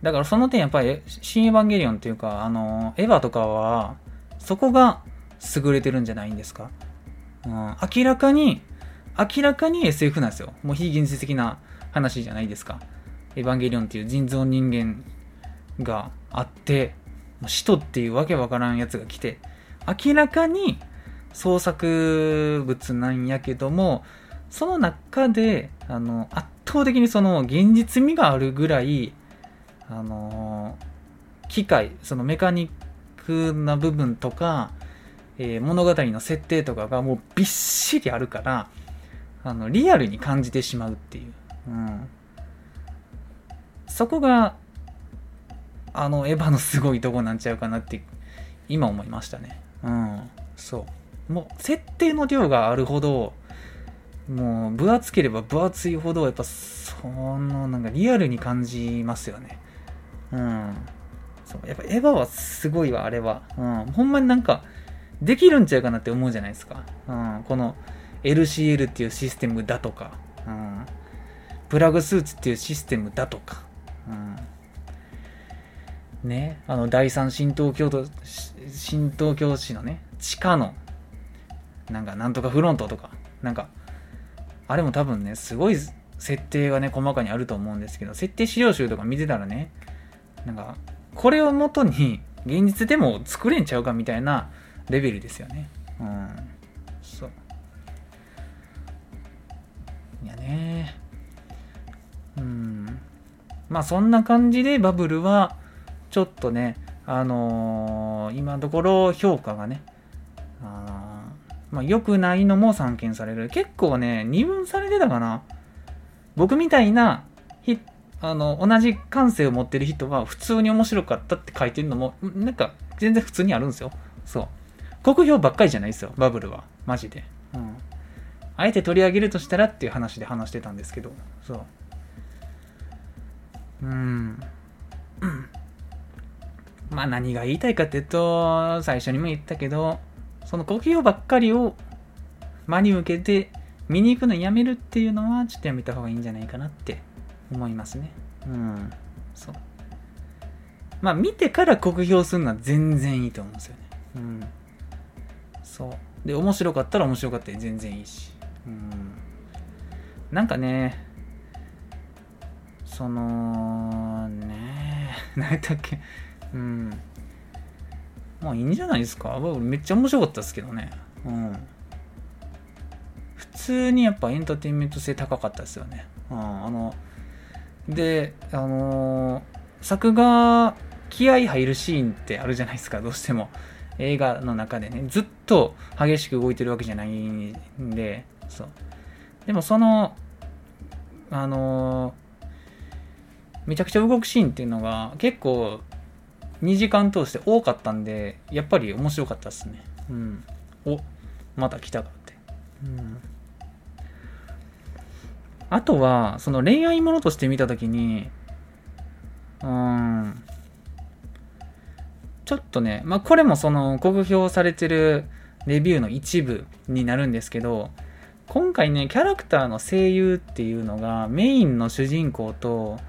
だからその点やっぱり、新エヴァンゲリオンっていうか、あの、エヴァとかは、そこが優れてるんじゃないんですか。うん、明らかに、明らかに SF なんですよ。もう非現実的な話じゃないですか。エヴァンゲリオンっていう人造人間があって、使徒っていうわけわからんやつが来て、明らかに創作物なんやけども、その中で、あの、圧倒的にその現実味があるぐらい、あの、機械、そのメカニックな部分とか、えー、物語の設定とかがもうびっしりあるから、あの、リアルに感じてしまうっていう。うん。そこが、あの、エヴァのすごいとこなんちゃうかなって、今思いましたね。うん。そう。もう、設定の量があるほど、もう、分厚ければ分厚いほど、やっぱ、その、なんかリアルに感じますよね。うん。そうやっぱエヴァはすごいわ、あれは。うん。ほんまになんか、できるんちゃうかなって思うじゃないですか。うん。この LCL っていうシステムだとか、うん。プラグスーツっていうシステムだとか、うん。ね。あの、第三神道教徒、神道教師のね、地下の、なんか、なんとかフロントとか、なんか、あれも多分ね、すごい設定がね、細かにあると思うんですけど、設定資料集とか見てたらね、なんか、これをもとに現実でも作れんちゃうかみたいなレベルですよね。うん。そう。いやね。うん。まあそんな感じでバブルはちょっとね、あのー、今のところ評価がね、あまあ良くないのも散見される。結構ね、二分されてたかな。僕みたいなあの、同じ感性を持ってる人は普通に面白かったって書いてるのも、なんか全然普通にあるんですよ。そう。国評ばっかりじゃないですよ、バブルは。マジで。うん。あえて取り上げるとしたらっていう話で話してたんですけど、そう。うん。まあ何が言いたいかっていうと、最初にも言ったけど、その国評ばっかりを真に向けて見に行くのやめるっていうのはちょっとやめた方がいいんじゃないかなって思いますね。うん。そう。まあ、見てから酷評するのは全然いいと思うんですよね。うん。そう。で、面白かったら面白かったら全然いいし。うん。なんかね、その、ね、何やったっけ。うん。まあいいんじゃないですか。めっちゃ面白かったですけどね。うん。普通にやっぱエンターテインメント性高かったですよね。うん、あの、で、あの、作画気合入るシーンってあるじゃないですか、どうしても。映画の中でね、ずっと激しく動いてるわけじゃないんで、そう。でもその、あのー、めちゃくちゃ動くシーンっていうのが結構2時間通して多かったんで、やっぱり面白かったですね。うん。お、また来たかって。うん。あとは、その恋愛ものとして見たときに、うん、ちょっとね、まあ、これもその、公表されてるレビューの一部になるんですけど、今回ね、キャラクターの声優っていうのが、メインの主人公と、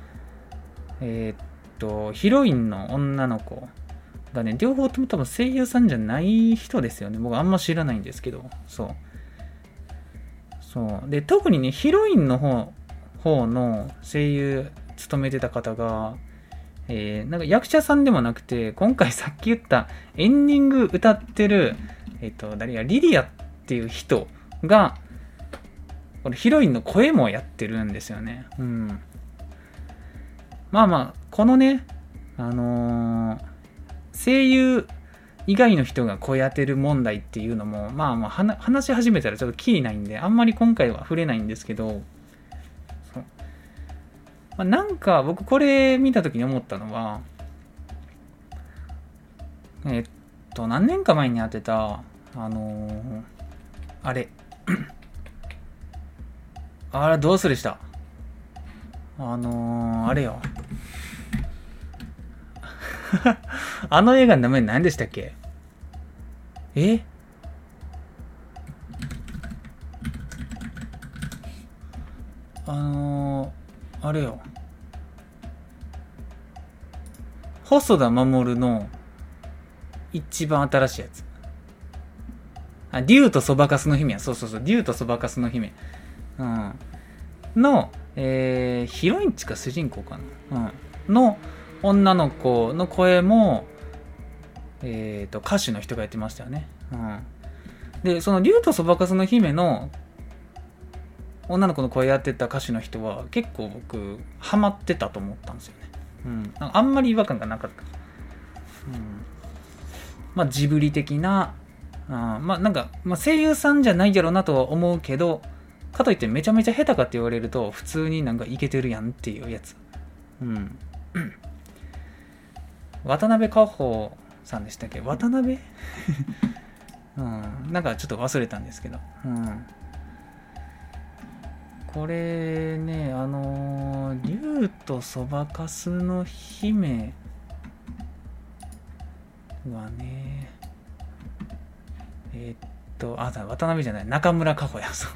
えー、っと、ヒロインの女の子がね、両方とも多分声優さんじゃない人ですよね。僕あんま知らないんですけど、そう。そう。で、特にね、ヒロインの方方の声優務めてた方が、えー、なんか役者さんでもなくて、今回さっき言ったエンディング歌ってる、えっ、ー、と、誰や、リリアっていう人が、これヒロインの声もやってるんですよね。うん。まあまあ、このね、あのー、声優以外の人が声当てる問題っていうのも、まあまあ話し始めたらちょっとキリないんで、あんまり今回は触れないんですけど、まあ、なんか僕これ見た時に思ったのは、えっと、何年か前に当てた、あのー、あれ、あれどうするした？あのー、あれよ。あの映画の名前何でしたっけ？え？あのー、あれよ。細田守の一番新しいやつ。あ、竜とそばかすの姫や。そうそうそう。竜とそばかすの姫。うん。の、えー、ヒロインちか主人公かな。うん。の女の子の声も、え、ー、と、歌手の人がやってましたよね。うん。で、その竜とそばかすの姫の女の子の声やってた歌手の人は結構僕ハマってたと思ったんですよね。うん。あんまり違和感がなかった。うん。まあジブリ的な、あまあなんか、まあ、声優さんじゃないやろうなとは思うけど、かといってめちゃめちゃ下手かって言われると普通になんかいけてるやんっていうやつ。うん。渡辺加穂さんでしたっけ？渡辺？うん。なんかちょっと忘れたんですけど。うん。これね、あの、竜とそばかすの姫はね、えー、っと、あ、渡辺じゃない、中村佳穂や、そう。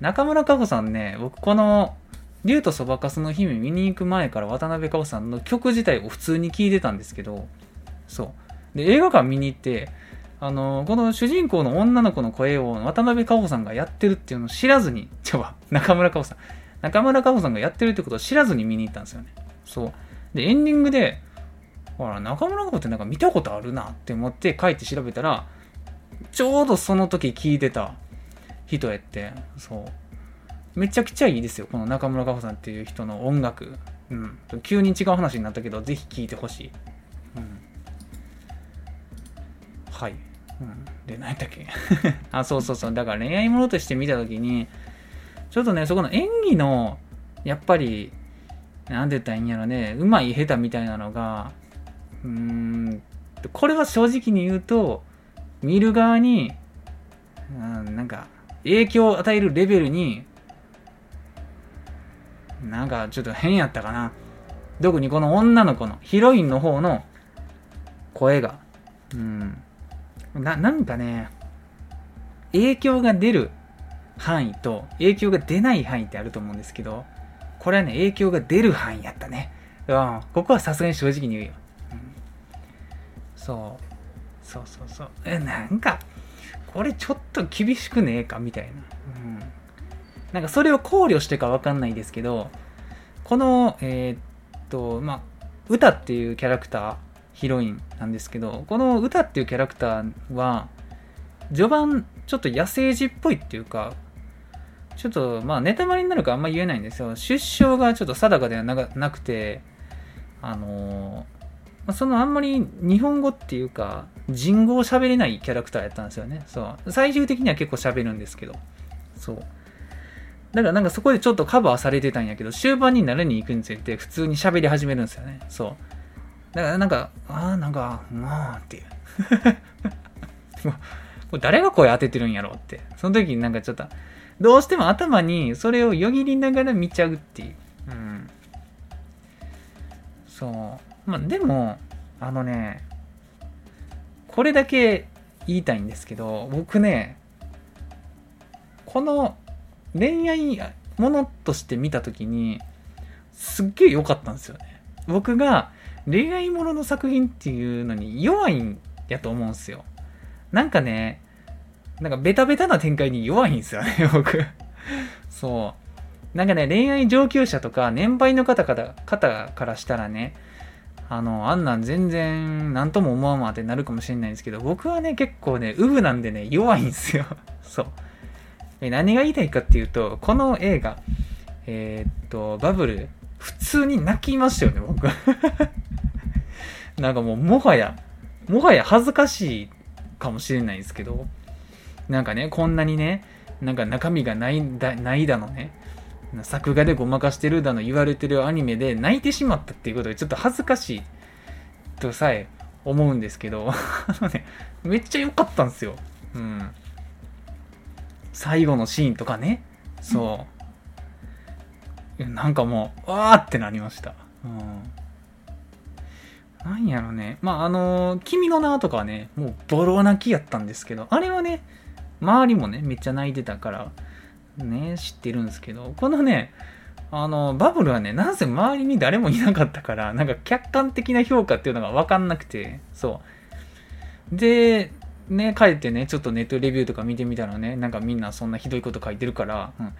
中村佳穂さんね、僕この、竜とそばかすの姫見に行く前から渡辺佳穂さんの曲自体を普通に聴いてたんですけど、そう。で、映画館見に行って、あの、この主人公の女の子の声を渡辺佳穂さんがやってるっていうのを知らずに、ちょ、中村佳穂さん。中村佳穂さんがやってるってことを知らずに見に行ったんですよね。そう。で、エンディングで、ほら、中村佳穂ってなんか見たことあるなって思って帰って調べたら、ちょうどその時聞いてた人やって、そう。めちゃくちゃいいですよ、この中村佳穂さんっていう人の音楽。うん。急に違う話になったけど、ぜひ聴いてほしい。うん。はい。うん、で、何やったっけ？あ、そうそうそう。だから恋愛ものとして見たときに、ちょっとね、そこの演技の、やっぱり、なんて言ったらいいんやろね、うまい下手みたいなのが、うーん、これは正直に言うと、見る側に、うん、なんか、影響を与えるレベルに、なんかちょっと変やったかな。特にこの女の子の、ヒロインの方の声が、うん、な、なんかね、影響が出る範囲と影響が出ない範囲ってあると思うんですけど、これはね、影響が出る範囲やったね。うん、ここはさすがに正直に言うよ。うん、そう。そうそうそう。え、なんか、これちょっと厳しくねえか？みたいな。うん。なんかそれを考慮してかわかんないですけど、この、えー、っと、まあ、歌っていうキャラクター、ヒロインなんですけど、この歌っていうキャラクターは、序盤、ちょっと野生児っぽいっていうか、ちょっと、まあ、ネタバレになるかあんま言えないんですよ。出生がちょっと定かではなくて、あのまそのあんまり日本語っていうか、人語を喋れないキャラクターやったんですよね。そう。最終的には結構喋るんですけど。そう。だからなんかそこでちょっとカバーされてたんやけど、終盤になるに行くにつれて普通に喋り始めるんですよね。そう。だからなんか、ああ、なんか、まあっていう。これ誰が声当ててるんやろうって。その時になんかちょっと、どうしても頭にそれをよぎりながら見ちゃうっていう。うん。そう。まあでも、あのね、これだけ言いたいんですけど、僕ね、この恋愛ものとして見た時に、すっげえ良かったんですよね。僕が恋愛ものの作品っていうのに弱いんやと思うんすよ。なんかね、なんかベタベタな展開に弱いんですよね、僕。そう。なんかね、恋愛上級者とか年配の方から方からしたらね、あの、あんなん全然何とも思わんわってなるかもしれないんですけど、僕はね、結構ね、ウブなんでね、弱いんですよ。そう。何が言いたいかっていうと、この映画、えー、っと、バブル、普通に泣きましたよね、僕。なんかもう、もはや、もはや恥ずかしいかもしれないですけど、なんかね、こんなにね、なんか中身がないだないだのね、作画でごまかしてるだの言われてるアニメで泣いてしまったっていうことがちょっと恥ずかしいとさえ思うんですけど、あのね、めっちゃ良かったんですよ。うん。最後のシーンとかね、そう。なんかもう、わーってなりました。うん。なんやろね。まあ、あの、君の名とかはね、もうボロ泣きやったんですけど、あれはね、周りもね、めっちゃ泣いてたから、ね、知ってるんですけど、このね、あの、バブルはね、なぜ周りに誰もいなかったから、なんか客観的な評価っていうのがわかんなくて、そう。で、ね、帰ってね、ちょっとネットレビューとか見てみたらね、なんかみんなそんなひどいこと書いてるから、うん、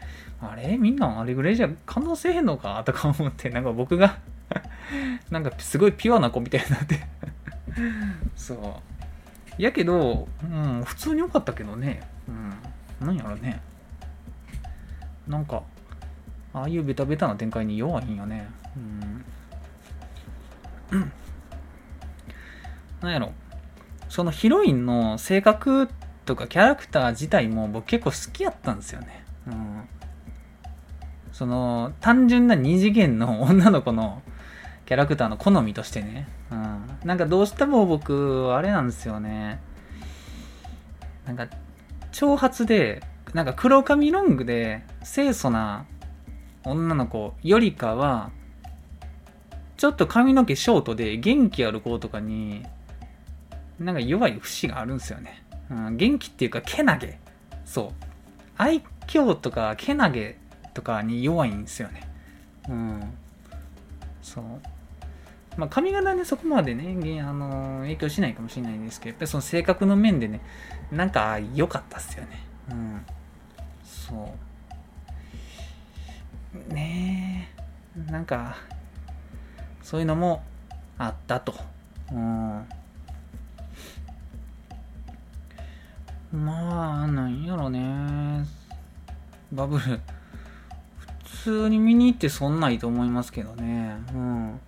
あれ？みんなあれぐらいじゃ感動せえへんのか？とか思って、なんか僕が なんかすごいピュアな子みたいになって そう。やけど、うん、普通に良かったけどね。うん。なんやろね。なんか、ああいうベタベタな展開に弱いんよね。うん。なんやろ。そのヒロインの性格とかキャラクター自体も僕結構好きやったんですよね。うん。その、単純な二次元の女の子のキャラクターの好みとしてね。うん。なんかどうしても僕、あれなんですよね。なんか、長髪で、なんか黒髪ロングで清楚な女の子よりかは、ちょっと髪の毛ショートで元気ある子とかに、なんか弱い節があるんですよね。うん、元気っていうか、けなげ。そう。愛嬌とか、けなげとかに弱いんですよね。うん。そう。まあ、髪型ね、そこまでね、あの影響しないかもしれないんですけど、やっぱりその性格の面でね、なんか良かったっすよね。うん。そう。ねえ。なんか、そういうのもあったと。うん。まあ、なんやろね。バブル、普通に見に行ってそんないと思いますけどね。うん。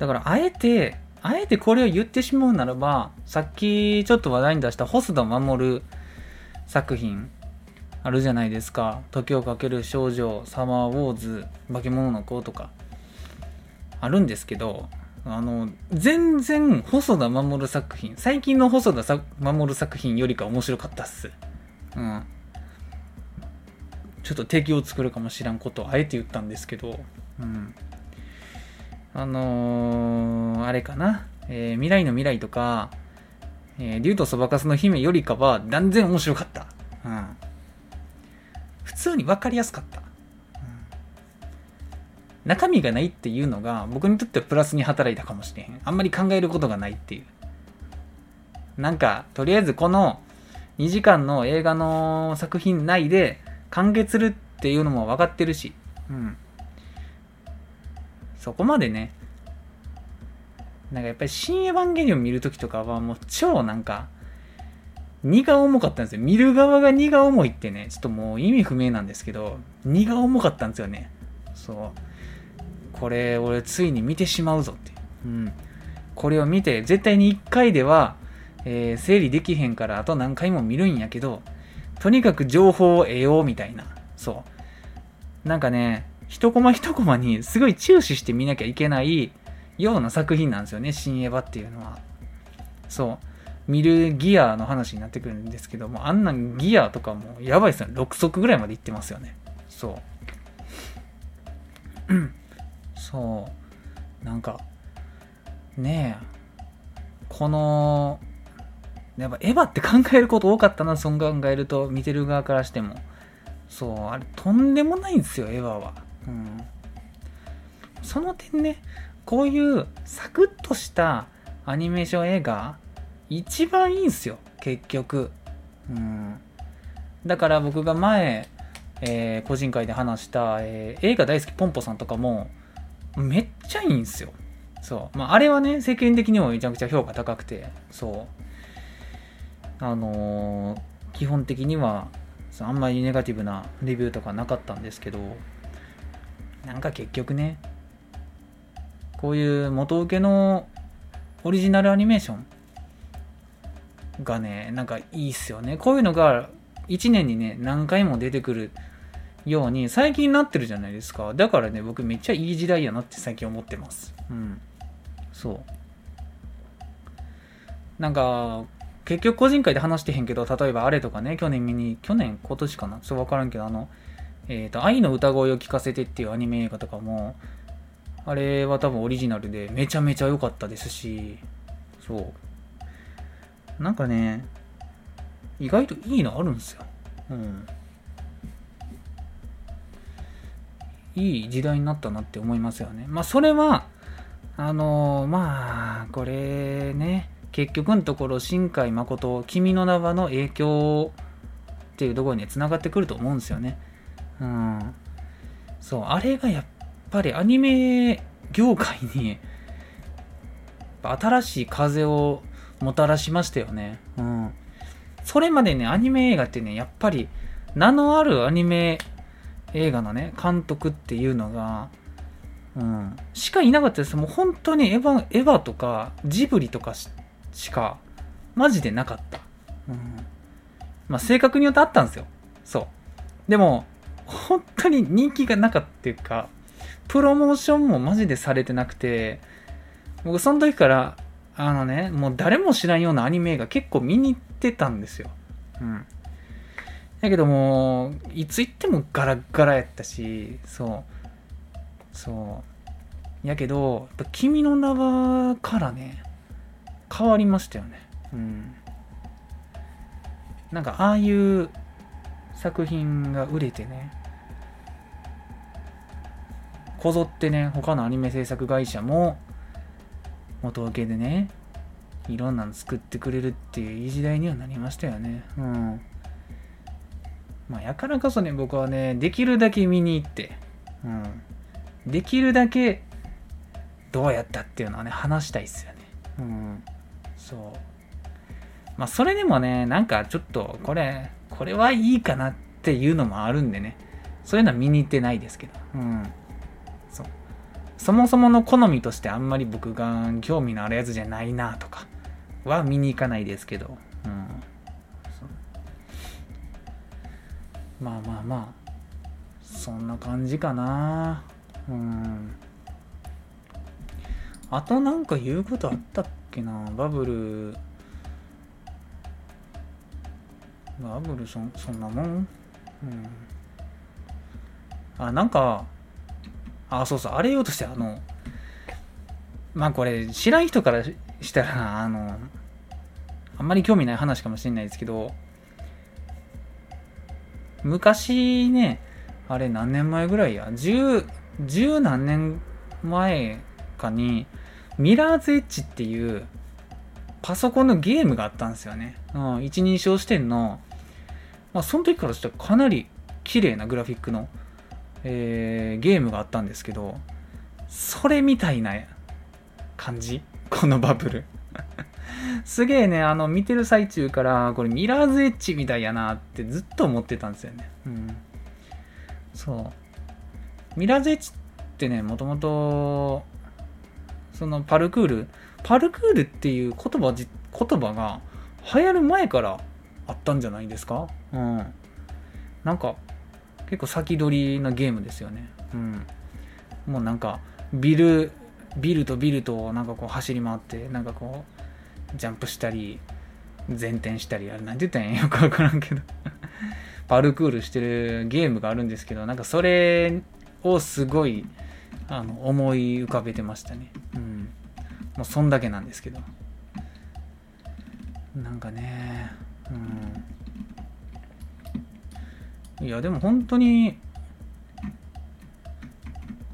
だから、あえて、あえてこれを言ってしまうならば、さっきちょっと話題に出した細田守作品あるじゃないですか。時をかける少女、サマーウォーズ、化け物の子とか。あるんですけど、あの、全然細田守作品、最近の細田守作品よりか面白かったっす。うん。ちょっと敵を作るかもしらんことをあえて言ったんですけど、うん。あのー、あれかな、えー、未来の未来とか、えー、竜とそばかすの姫よりかは断然面白かった。うん。普通に分かりやすかった。中身がないっていうのが僕にとってはプラスに働いたかもしれへん。あんまり考えることがないっていう。なんか、とりあえずこの2時間の映画の作品内で完結するっていうのも分かってるし、うん。そこまでね、なんかやっぱり新エヴァンゲリオン見るときとかはもう超なんか、荷が重かったんですよ。見る側が荷が重いってね、ちょっともう意味不明なんですけど、荷が重かったんですよね。そう。これ俺ついに見てしまうぞって。うん。これを見て、絶対に1回では、えー、整理できへんからあと何回も見るんやけど、とにかく情報を得ようみたいな。そう。なんかね、一コマ一コマにすごい注視して見なきゃいけないような作品なんですよね、新エヴァっていうのは。そう。見るギアの話になってくるんですけども、あんなギアとかもやばいですよね。6足ぐらいまでいってますよね。そう。そう。なんか、ねえ、この、やっぱエヴァって考えること多かったな、そう考えると、見てる側からしても。そう、あれ、とんでもないんですよ、エヴァは。うん、その点ねこういうサクッとしたアニメーション映画一番いいんすよ結局、うん、だから僕が前、えー、個人会で話した、えー、映画大好きポンポさんとかもめっちゃいいんすよ。そう。まああれはね世間的にもめちゃくちゃ評価高くて。そう。あのー、基本的にはあんまりネガティブなレビューとかなかったんですけどなんか結局ね、こういう元請けのオリジナルアニメーションがね、なんかいいっすよね。こういうのが1年にね、何回も出てくるように最近なってるじゃないですか。だからね、僕めっちゃいい時代やなって最近思ってます。うん。そう。なんか、結局個人会で話してへんけど、例えばあれとかね、去年見に、去年、今年かな？ちょっとわからんけど、あの、えっ、ー、と、愛の歌声を聞かせてっていうアニメ映画とかも、あれは多分オリジナルでめちゃめちゃ良かったですし、そう。なんかね、意外といいのあるんですよ。うん。いい時代になったなって思いますよね。まあ、それは、あのー、まあ、これね、結局のところ、新海誠、君の名はの影響っていうところにつながってくると思うんですよね。うん。そう、あれがやっぱりアニメ業界に、新しい風をもたらしましたよね。うん。それまでね、アニメ映画ってね、やっぱり、名のあるアニメ映画のね、監督っていうのが、うん、しかいなかったです。もう本当にエヴァ、エヴァとかジブリとかしか、マジでなかった。うん。まあ、性格によってあったんですよ。そう。でも、本当に人気がなかったっていうか、プロモーションもマジでされてなくて、僕その時から、あのね、もう誰も知らんようなアニメ映画結構見に行ってたんですよ。うん。だけども、いつ行ってもガラガラやったし、そう。そう。やけど、やっぱ君の名はからね、変わりましたよね。うん。なんか、ああいう作品が売れてね、こぞってね、他のアニメ制作会社も、元請けでね、いろんなの作ってくれるっていういい時代にはなりましたよね。うん。まあ、やからこそね、僕はね、できるだけ見に行って、うん。できるだけ、どうやったっていうのはね、話したいっすよね。うん。そう。まあ、それでもね、なんかちょっと、これ、これはいいかなっていうのもあるんでね、そういうのは見に行ってないですけど、うん。そう。そもそもの好みとしてあんまり僕が興味のあるやつじゃないなとかは見に行かないですけど、うん。まあまあまあそんな感じかな。うん。あとなんか言うことあったっけな。バブル。バブルそそんなもん？うん。あなんかあそうそうあれ言おうとしてあのまあこれ知らん人からしたらあのあんまり興味ない話かもしれないですけど昔ね、あれ何年前ぐらいや、十、十何年前かに、ミラーズエッジっていうパソコンのゲームがあったんですよね。うん、一人称視点の、まあ、その時からしたらかなり綺麗なグラフィックの、えー、ゲームがあったんですけど、それみたいな感じ？このバブル。すげえね、あの、見てる最中から、これミラーズエッジみたいやなってずっと思ってたんですよね。うん。そう。ミラーズエッジってね、もともと、そのパルクール、パルクールっていう言葉じ、言葉が流行る前からあったんじゃないですか？うん。なんか、結構先取りなゲームですよね。うん。もうなんか、ビル、ビルとビルとなんかこう走り回って、なんかこう、ジャンプしたり、前転したり、あれ何て言ったんやよくわからんけど パルクールしてるゲームがあるんですけど、なんかそれをすごい、あの、思い浮かべてましたね。うん。もうそんだけなんですけど。なんかね、うん。いや、でも本当に、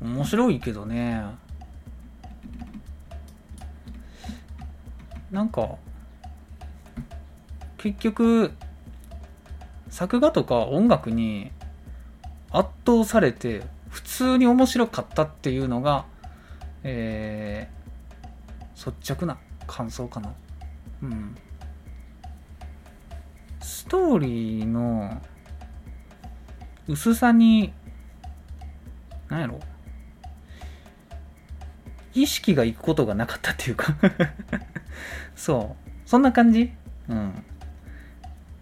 面白いけどね。なんか結局作画とか音楽に圧倒されて普通に面白かったっていうのが、えー、率直な感想かな。うん。ストーリーの薄さに、なんやろ意識がいくことがなかったっていうかそう。そんな感じ？うん。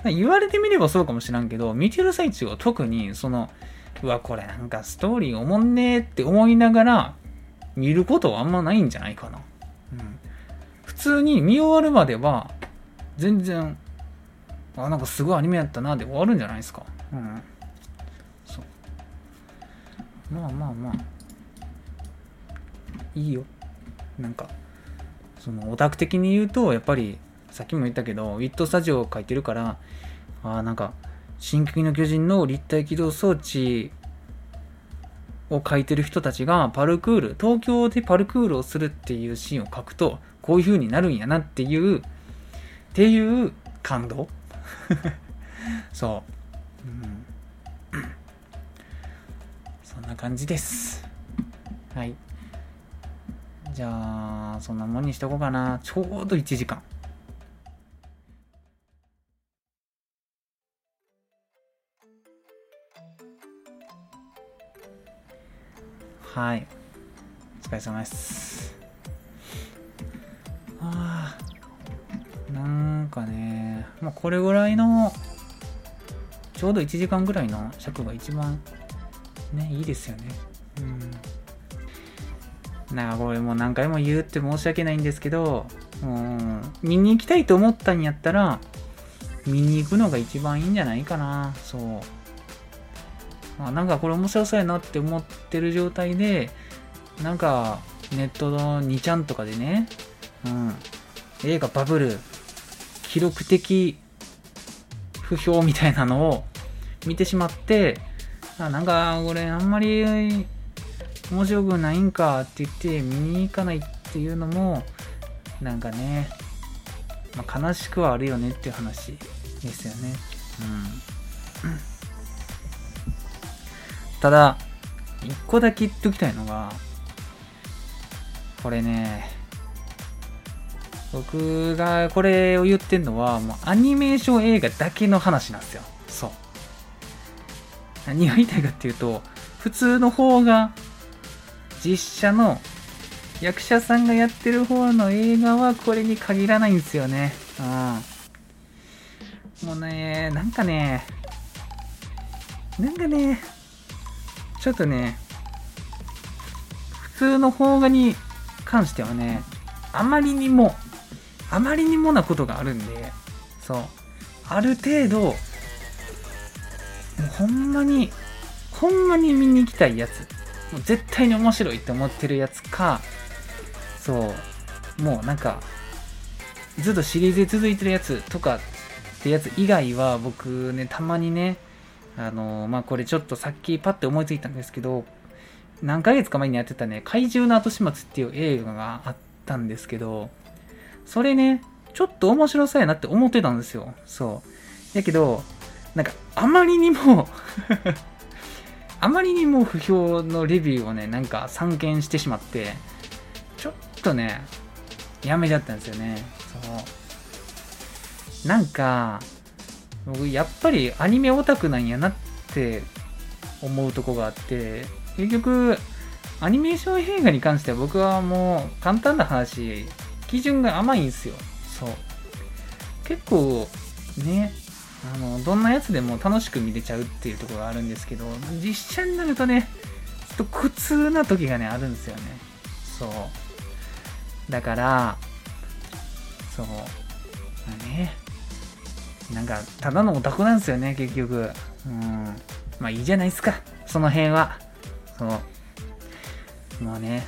言われてみればそうかもしらんけど、見てる最中は特に、その、うわ、これなんかストーリーおもんねーって思いながら見ることはあんまないんじゃないかな。うん。普通に見終わるまでは全然、あ、なんかすごいアニメやったなで終わるんじゃないですか。うん。そう。まあまあまあ。いいよ。なんか、そのオタク的に言うと、やっぱり、さっきも言ったけど、ウィットスタジオを書いてるから、ああ、なんか、進撃の巨人の立体起動装置を書いてる人たちがパルクール、東京でパルクールをするっていうシーンを書くと、こういう風になるんやなっていう、っていう感動 そう、うん。そんな感じです。はい。じゃあ、そんなもんにしとこうかな。ちょうど1時間。はい。お疲れ様です。ああ、なんかね、まあ、これぐらいの、ちょうど1時間ぐらいの尺が一番、ね、いいですよね。なんかこれもう何回も言うって申し訳ないんですけど、うん、見に行きたいと思ったんやったら、見に行くのが一番いいんじゃないかな。そう。あなんかこれ面白そうやなって思ってる状態で、なんかネットの2ちゃんとかでね、うん、映画バブル、記録的不評みたいなのを見てしまって、あなんかこれあんまり面白くないんかって言って見に行かないっていうのも、なんかね、まあ、悲しくはあるよねっていう話ですよね。うん。ただ、一個だけ言っておきたいのが、これね、僕がこれを言ってんのは、もうアニメーション映画だけの話なんですよ。そう。何が言いたいかっていうと、普通の方が、実写の役者さんがやってる方の映画はこれに限らないんですよね。うん。もうね、なんかね、なんかね、ちょっとね、普通の邦画に関してはね、あまりにも、あまりにもなことがあるんで、そう、ある程度、もうほんまに、ほんまに見に行きたいやつ、もう絶対に面白いって思ってるやつか、そう、もうなんか、ずっとシリーズで続いてるやつとかってやつ以外は僕ね、たまにね、あのまあこれちょっとさっきパッて思いついたんですけど、何ヶ月か前にやってたね、怪獣の後始末っていう映画があったんですけど、それね、ちょっと面白そうやなって思ってたんですよ。そう。やけど、なんかあまりにも あまりにも不評のレビューをね、なんか散見してしまって、ちょっとね、やめちゃったんですよね。そう。なんか、僕やっぱりアニメオタクなんやなって思うとこがあって結局アニメーション映画に関しては僕はもう簡単な話基準が甘いんですよそう結構ねあのどんなやつでも楽しく見れちゃうっていうところがあるんですけど実写になるとねちょっと苦痛な時がねあるんですよねそうだからそうまあねなんか、ただのオタクなんですよね、結局。うん。まあいいじゃないですか、その辺は。そう。もうね、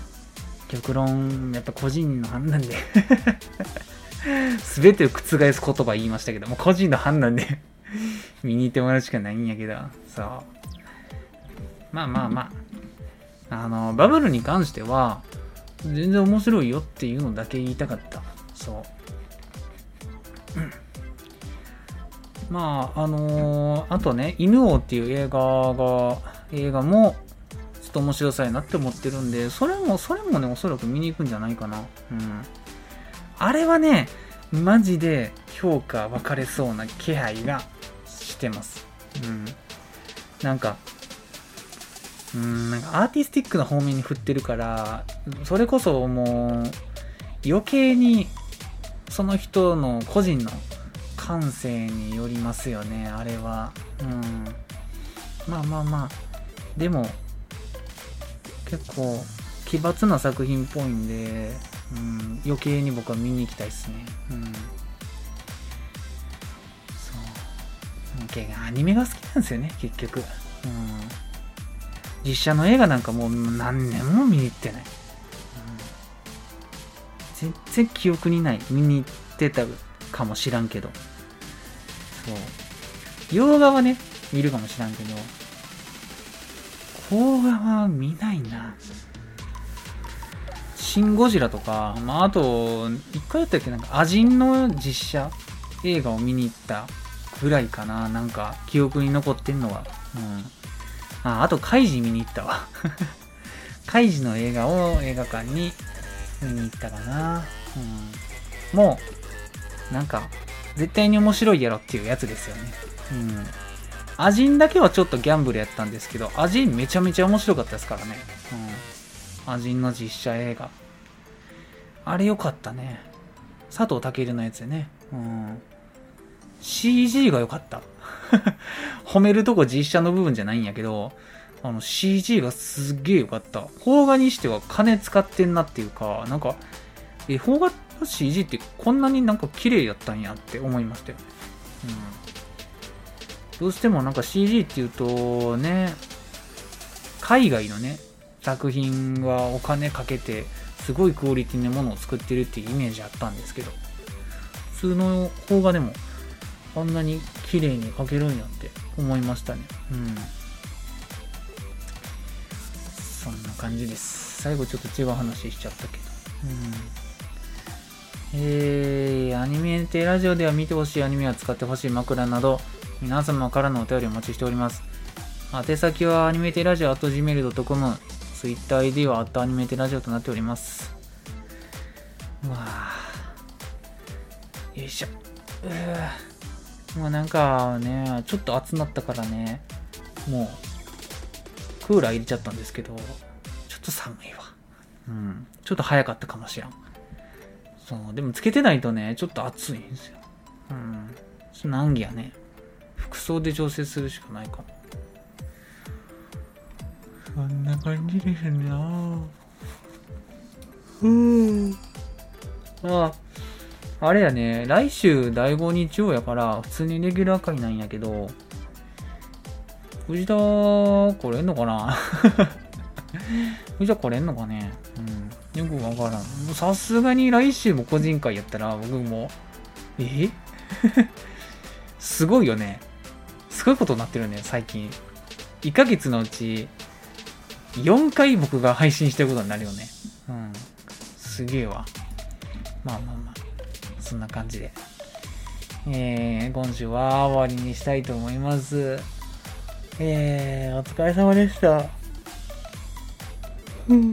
極論、やっぱ個人の判断で全てを覆す言葉言いましたけども、個人の判断で 見に行ってもらうしかないんやけど、そう。まあまあまあ。あの、バブルに関しては、全然面白いよっていうのだけ言いたかった。そう。まあ、あのー、あとね、犬王っていう映画が、映画も、ちょっと面白さやなって思ってるんで、それも、それもね、おそらく見に行くんじゃないかな。うん。あれはね、マジで評価分かれそうな気配がしてます。うん。なんか、うん、なんかアーティスティックな方面に振ってるから、それこそもう、余計に、その人の個人の感性によりますよねあれはうんまあまあまあでも結構奇抜な作品っぽいんで、うん、余計に僕は見に行きたいですね。うん。そう。アニメが好きなんですよね結局。うん。実写の映画なんかもう何年も見に行ってない、うん、全然記憶にない。見に行ってたかもしらんけど。そう。洋画はね見るかもしらんけど。邦画は見ないな。シン・ゴジラとか、まあ、あと、一回やったっけ？なんか、アジンの実写映画を見に行ったぐらいかな。なんか、記憶に残ってんのは。うん。あ、あと、カイジ見に行ったわ。カイジの映画を映画館に見に行ったかな。うん。もう、なんか、絶対に面白いやろっていうやつですよね。うん。アジンだけはちょっとギャンブルやったんですけど、アジンめちゃめちゃ面白かったですからね。うん。アジンの実写映画。あれよかったね。佐藤健のやつでね。うん。CG が良かった。褒めるとこ実写の部分じゃないんやけど、あの CG がすっげえ良かった。邦画にしては金使ってんなっていうか、なんか、え、邦画の CG ってこんなになんか綺麗やったんやって思いましたよね。うん。どうしてもなんか CG っていうとね、海外のね、作品はお金かけてすごいクオリティのものを作ってるっていうイメージあったんですけど普通の邦画でもあんなに綺麗に描けるんやって思いましたね。うん。そんな感じです。最後ちょっと違う話しちゃったけど。うん。えー、アニメテラジオでは見てほしいアニメは使ってほしい枕など皆様からのお便りをお待ちしております。宛先はアニメテラジオ .gmail.com TwitterID はアットアニメテラジオとなっております。わよいしょ。うもうなんかね、ちょっと暑なったからね、もう、クーラー入れちゃったんですけど、ちょっと寒いわ。うん。ちょっと早かったかもしらん。そう、でもつけてないとね、ちょっと暑いんですよ。うん。難儀やね。服装で調整するしかないかも。そんな感じですな。うん。ああれやね。来週第5日曜やから普通にレギュラー会なんやけど藤田来れんのかな？藤田来れんのかね？うん。よくわからん。さすがに来週も個人会やったら僕も。え？すごいよね。すごいことになってるね最近。1ヶ月のうち4回僕が配信してることになるよね。うん。すげえわ。まあまあまあ。そんな感じで。えー、今週は終わりにしたいと思います。えー、お疲れ様でした。うん。